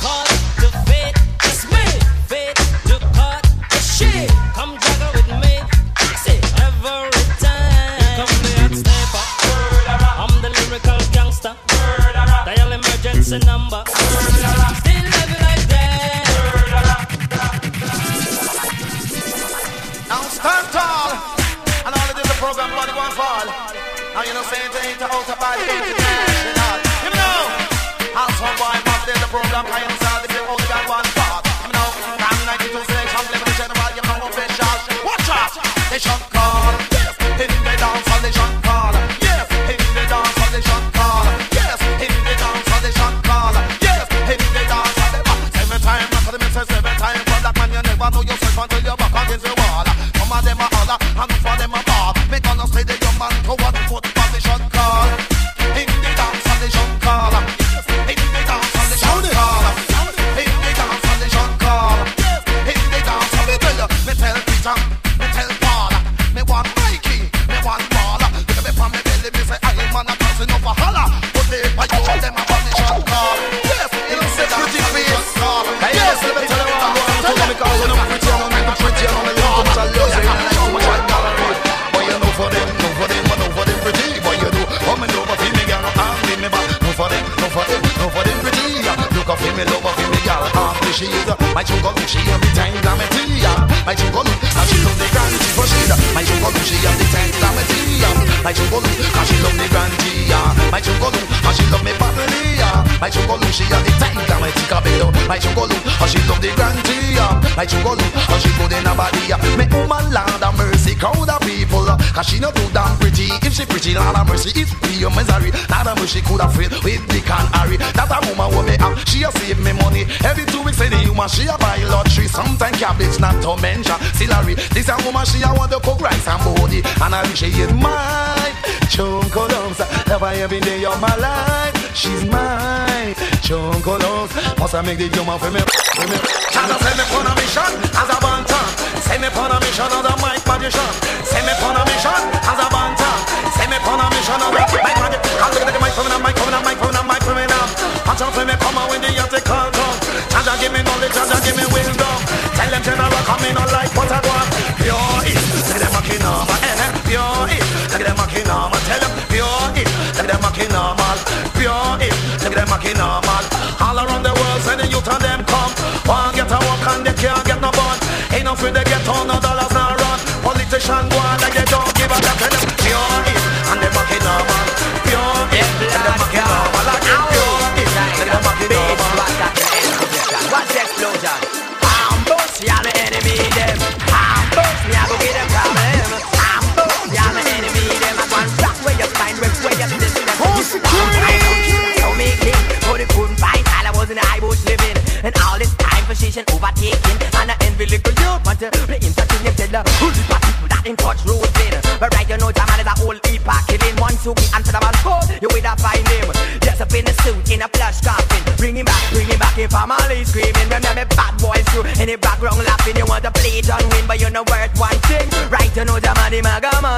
Call it the fate, it's me. Fate to cut the shit. Come juggle with me, say every time. Come the hot stepper. I'm the lyrical gangster. Dial emergency number. Until you're back against the wall. Some of them are holler, and for them are My sugar, and she good in her body. Me woman, Lord of mercy, crowd of people. Cause she not too damn pretty. If she pretty, Lord of mercy, it's be a misery. Lord of mercy could have failed with and Harry. That a woman will me have. She a save me money. Every two weeks, any human, she a buy lottery. Sometimes cabbage, not to mention celery. This a woman, she a want to cook rice and body. And I wish she is mine. Chunko Lumps, love her every day of my life. She's mine. Chunko Lumps, must I make the woman for me? For me. Chana say me on a mission as a bantam. Send me on a mission as a mic magician. Send me on a mission as a bantam. Send me on a mission as a mic magician. I'll look at the mic coming up, mic coming up, mic coming up, mic coming up. Watch out for me come out when the yachty call. Jah Jah give me knowledge, Jah Jah give me wisdom. Tell them general come in on like what I want. Pure look at them mocking normal. Eh, eh, pure it, look them mocking normal. Tell them pure it, look them mocking normal. Pure it, at them mocking normal. All around the world, send the youth and them come. One get a walk and they can't get no bun. No free they get on no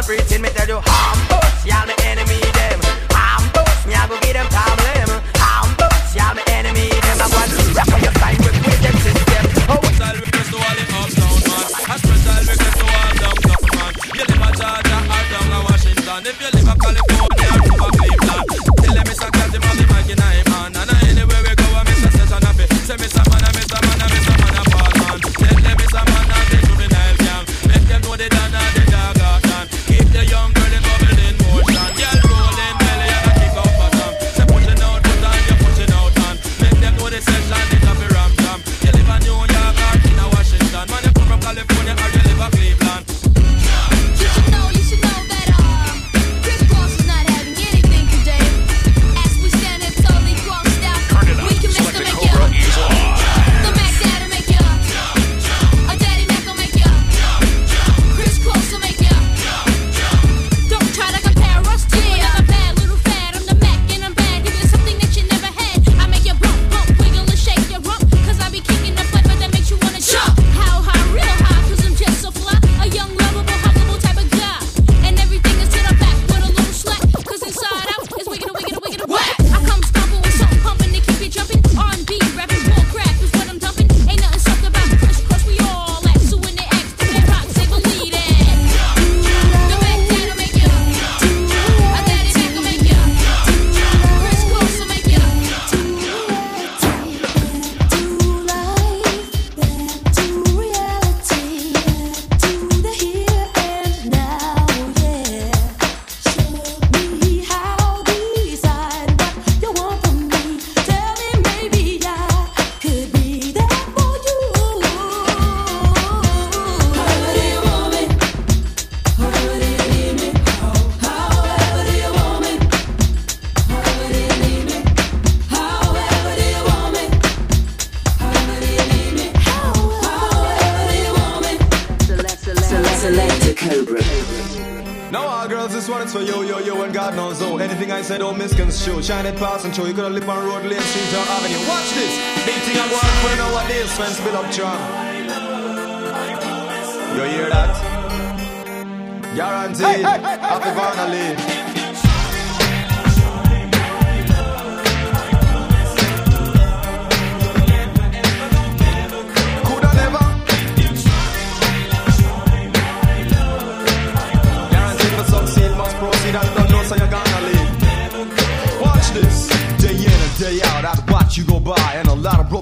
my girls, this one is for you, yo, yo, and God knows oh. Anything I said, don't misconstrue. Shine it past and show. You could have lip on road, lane, street, or avenue. Watch this. Beating a one for nowadays, friends, build up charm. You hear that? Guaranteed. Happy. Coulda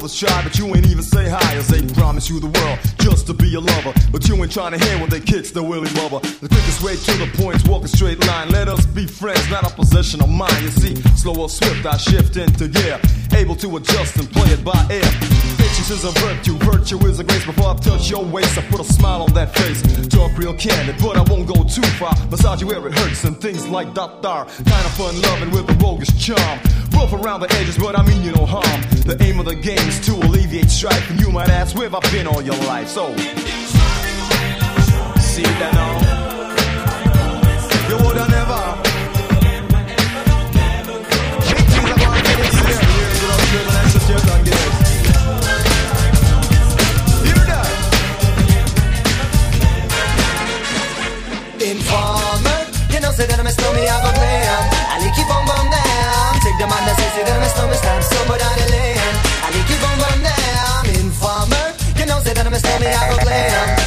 but you ain't even say hi. As they promise you the world just to be a lover. But you ain't trying to hear when they kicks the willy lover. The quickest way to the point's walk a straight line. Let us be friends, not a possession of mine. You see, slow or swift, I shift into gear. Able to adjust and play it by ear. Patience is a virtue, virtue is a grace. Before I touch your waist, I put a smile on that face. Talk real candid, but I won't go too far. Massage you where it hurts and things like that there. Kind of fun loving with a roguish charm. Rough around the edges, but I mean you no harm. The aim of the game is to alleviate strife. And you might ask, where I've been all your life? So, see that now. You woulda never. Big things are gonna get it serious. Years without driven performer. You know, say that I'm a me. I'm glam. I like you bomb bomb down. Take the man that says that I'm a snowman, slam somebody on the land. I like you bomb bomb down. Informer. You know, say that I'm a me. I'm glam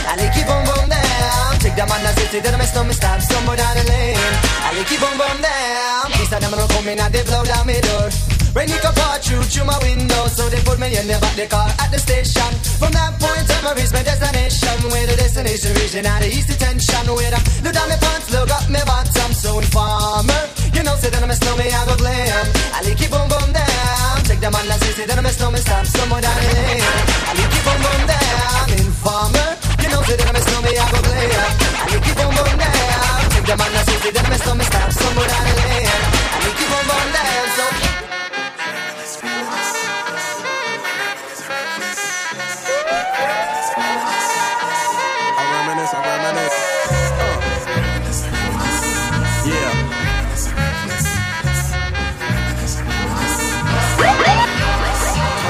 them on the city, then I miss no me stop somewhere down the lane. I it boom boom down. These are them no come in and they blow down me door. Rain it come pour through through my window, so they put me in the back the car at the station. From that point on, I reach my destination. Where the destination region out of east detention. Where I look down my pants, look up my bottom. So informer, you know, say that I'm a snowman, I go glam. I it boom boom down. Take them on the city, then I'm a snowman, stop somewhere down the lane. I it boom boom down. Informer, you know, say that I'm a snowman, I go glam. I like it boom boom down. Take them on the city, then I'm a snowman, stop somewhere down the lane.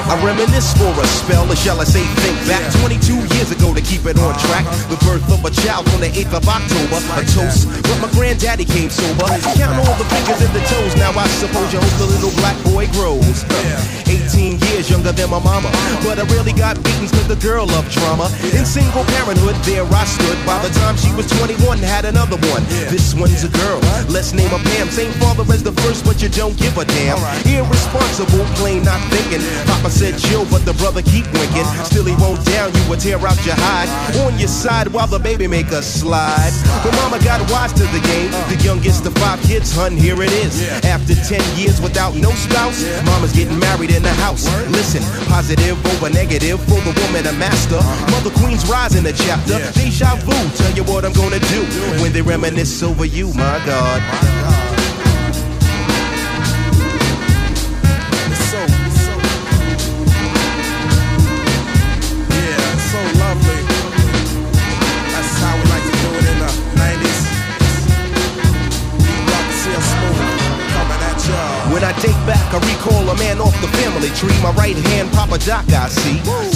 I reminisce for a spell, or shall I say think back 22 years ago to keep it on track. The birth of a child on the 8th of October, a toast. But my granddaddy came sober. Count all the fingers and the toes. Now I suppose you hope the little black boy grows. 18 years younger than my mama. But I really got beatings cause the girl loved drama. In single parenthood, there I stood. By the time she was 21, had another one. This one's a girl. Let's name her Pam. Same father as the first, but you don't give a damn. Irresponsible, plain not thinking. Papa said chill, but the brother keep winking. Still he won't down you or tear out your hide. On your side while the baby make a slide. But mama got wise to the game. The youngest of five kids, hun, here it is. After 10 years without no spouse, mama's getting married in the house. Listen, positive over negative for the woman a master. Mother Queen's rise in the chapter. Deja vu, tell you what I'm gonna do when they reminisce over you, my God. Take back, I recall a man off the family tree. My right hand, Papa Doc, I see.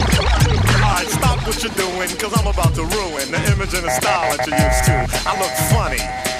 Alright, stop what you're doing, cause I'm about to ruin the image and the style that you're used to. I look funny.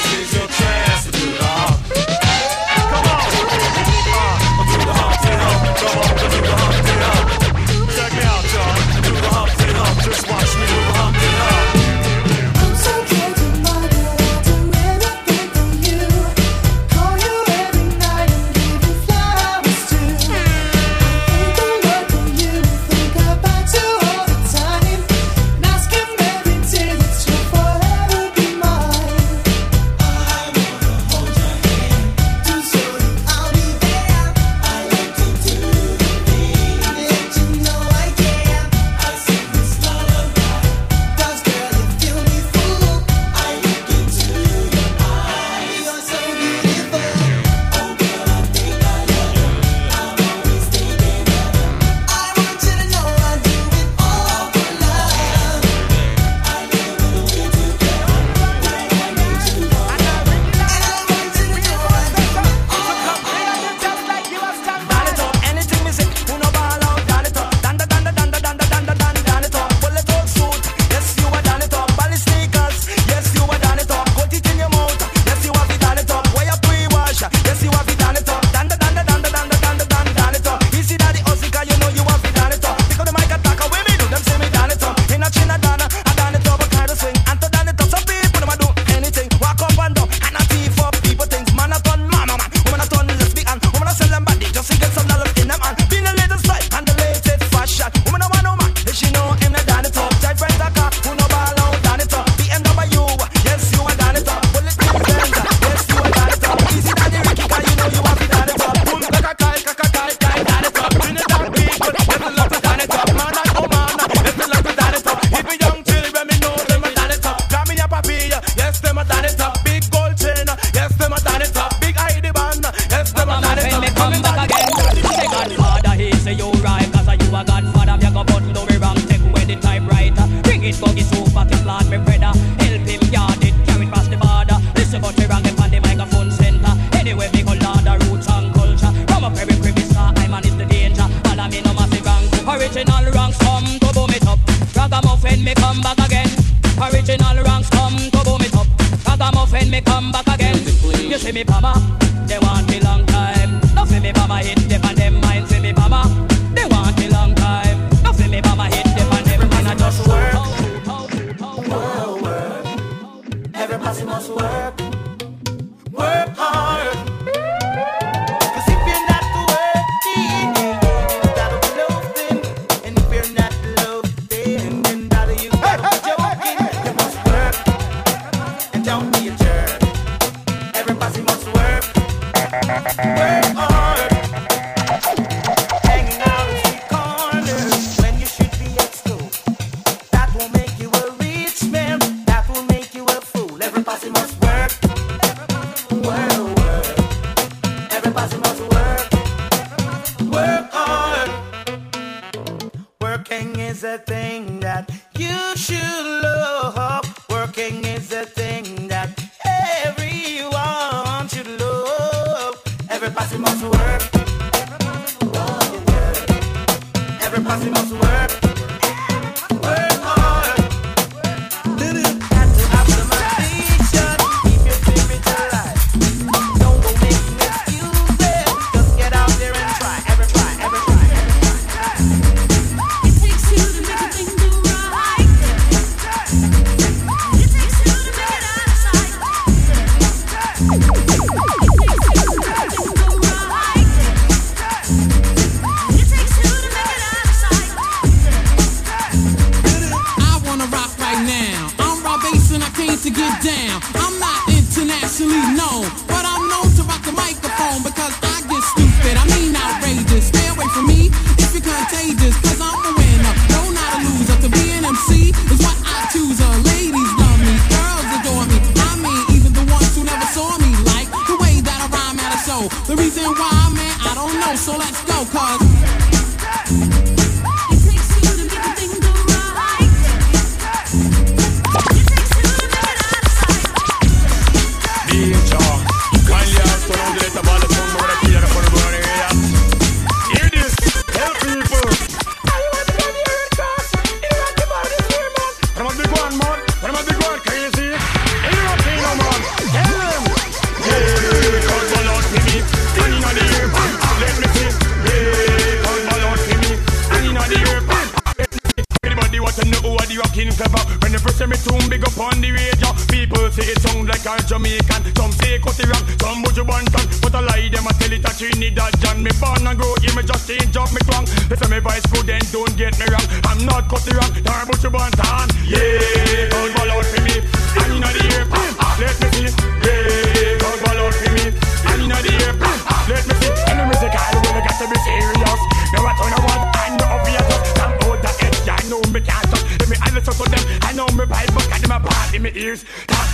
Trinidad John. Me born and grow, yeah, me just change up me tongue. Listen, me voice good, then don't get me wrong. I'm not cut it wrong, nor Buju Banton. Yeah, God ball out for me. And in the ear, ah, let me see. Yeah, God ball out for me. And in the ear, ah, let me see. And the music I really got to be serious. Now I turn around, I know obvious. I'm out the edge, I know me can't touch. Let me listen to them, I know me but got them a part in my ears.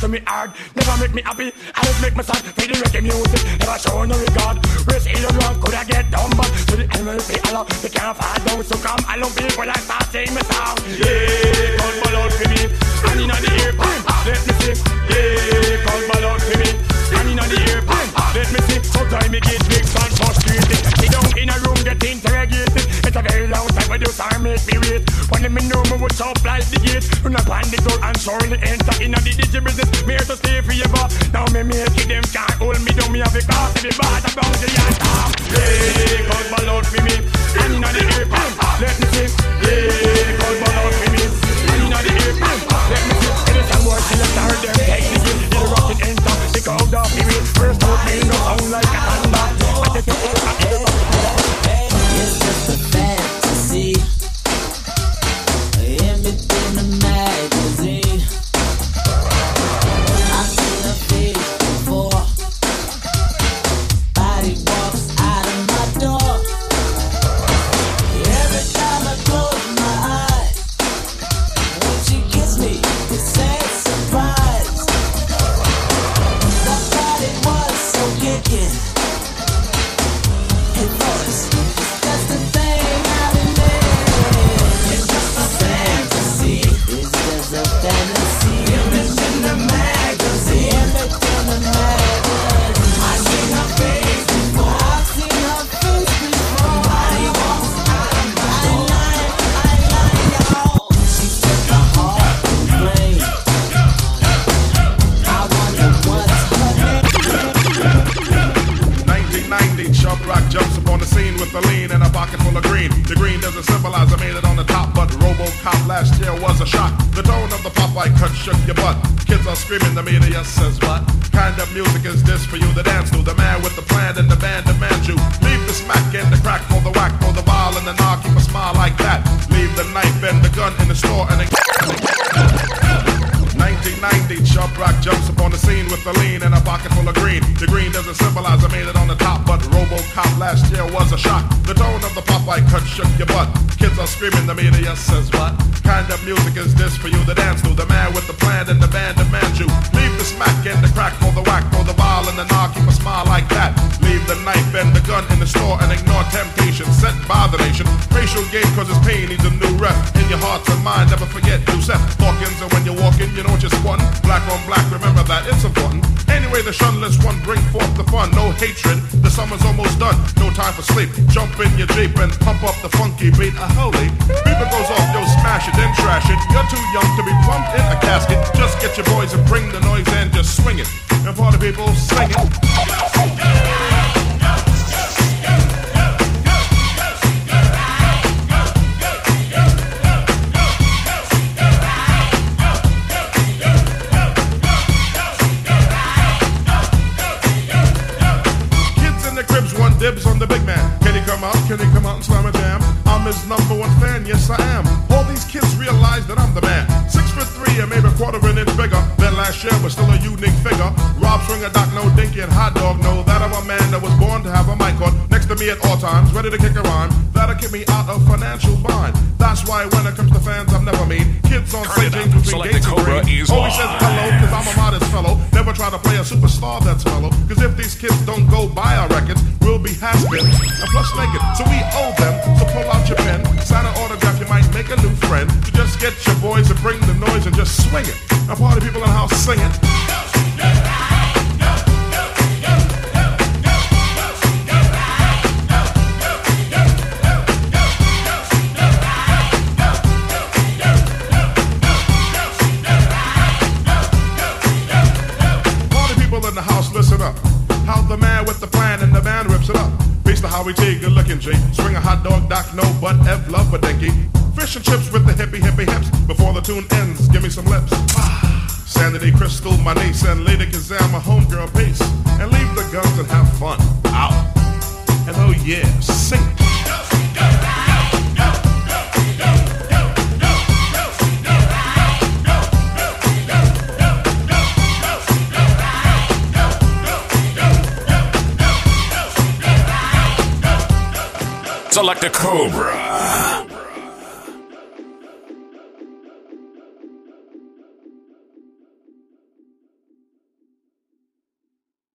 To me hard, never make me happy. I just make me sad, feel the reggae music. Never show no regard. Race either wrong, could I get down, but to the MLP, alone, they can't fall down. So come along, people, and start sing me song. Yeah, ball out for me. And in the ear, let me see. Yeah, ball out for me. And in the ear, let me see. Sometimes me get big and frustrated. Sit down in a room, get interrogated. It's a very long time when you start make me wait. When me know me would up like the gate. Run up on the door and surely enter in the DJ business. Me here to stay forever. Now me make it, them can't hold me down. Me have a class to be bad about the talk. Yeah, God ball out for me. And in the ear, let me see. Yeah, God ball out for me. And in the ear, let me see. Anytime more till I start them take the. The rocket enter, the crowd off the way. First out, me no sound like a thunder. I it on the top, but RoboCop last year was a shock. The tone of the pop Popeye cut shook your butt. Kids are screaming, the media says what? Kind of music is this for you to dance to? The man with the plan and the band demands you. Leave the smack and the crack for the whack for the ball and the knock. Keep a smile like that. Leave the knife and the gun in the store and ignore temptation sent by the nation. Racial game cause it's pain needs a new rep. In your heart and mind, never forget you Seth Hawkins. And when you're walking, you know what you're. Black on black, remember that it's important. Anyway, the shunless one bring forth the fun. No hatred, the summer's almost done. No time for sleep. Jump in your Jeep and pump up the funky beat. A holy. Beeper goes off, yo, smash it, then trash it. You're too young to be plumped in a casket. Just get your boys and bring the noise and just swing it. And party people sing it. Kids come? Can he come out and slam a jam? His number one fan, yes I am. All these kids realize that I'm the man. Six foot three and maybe a quarter of an inch bigger than last year, but still a unique figure. Rob Swinger, Doc No Dinky, and Hot Dog know that I'm a man that was born to have a mic on next to me at all times, ready to kick a rhyme. That'll keep me out of financial bind. That's why when it comes to fans, I'm never mean. Kids on St. James between Selected Gates and Green is always says hello, cause I'm a modest fellow. Never try to play a superstar that's mellow. Cause if these kids don't go buy our records, we'll be has-beens and plus naked. So we owe them. So pull out your pen, sign an autograph, you might make a new friend. So just get your boys to bring the noise and just swing it. Now party people in the house sing it. Beats the Howie T, good looking G. Swing a hot dog, Doc, no butt, F, love a dinky. Fish and chips with the hippie, hippie hips. Before the tune ends, give me some lips. [sighs] Sanity Crystal, my niece, and Lady Kazam, my homegirl, peace. And leave the guns and have fun. Out. And oh yeah, sing. Select a Cobra.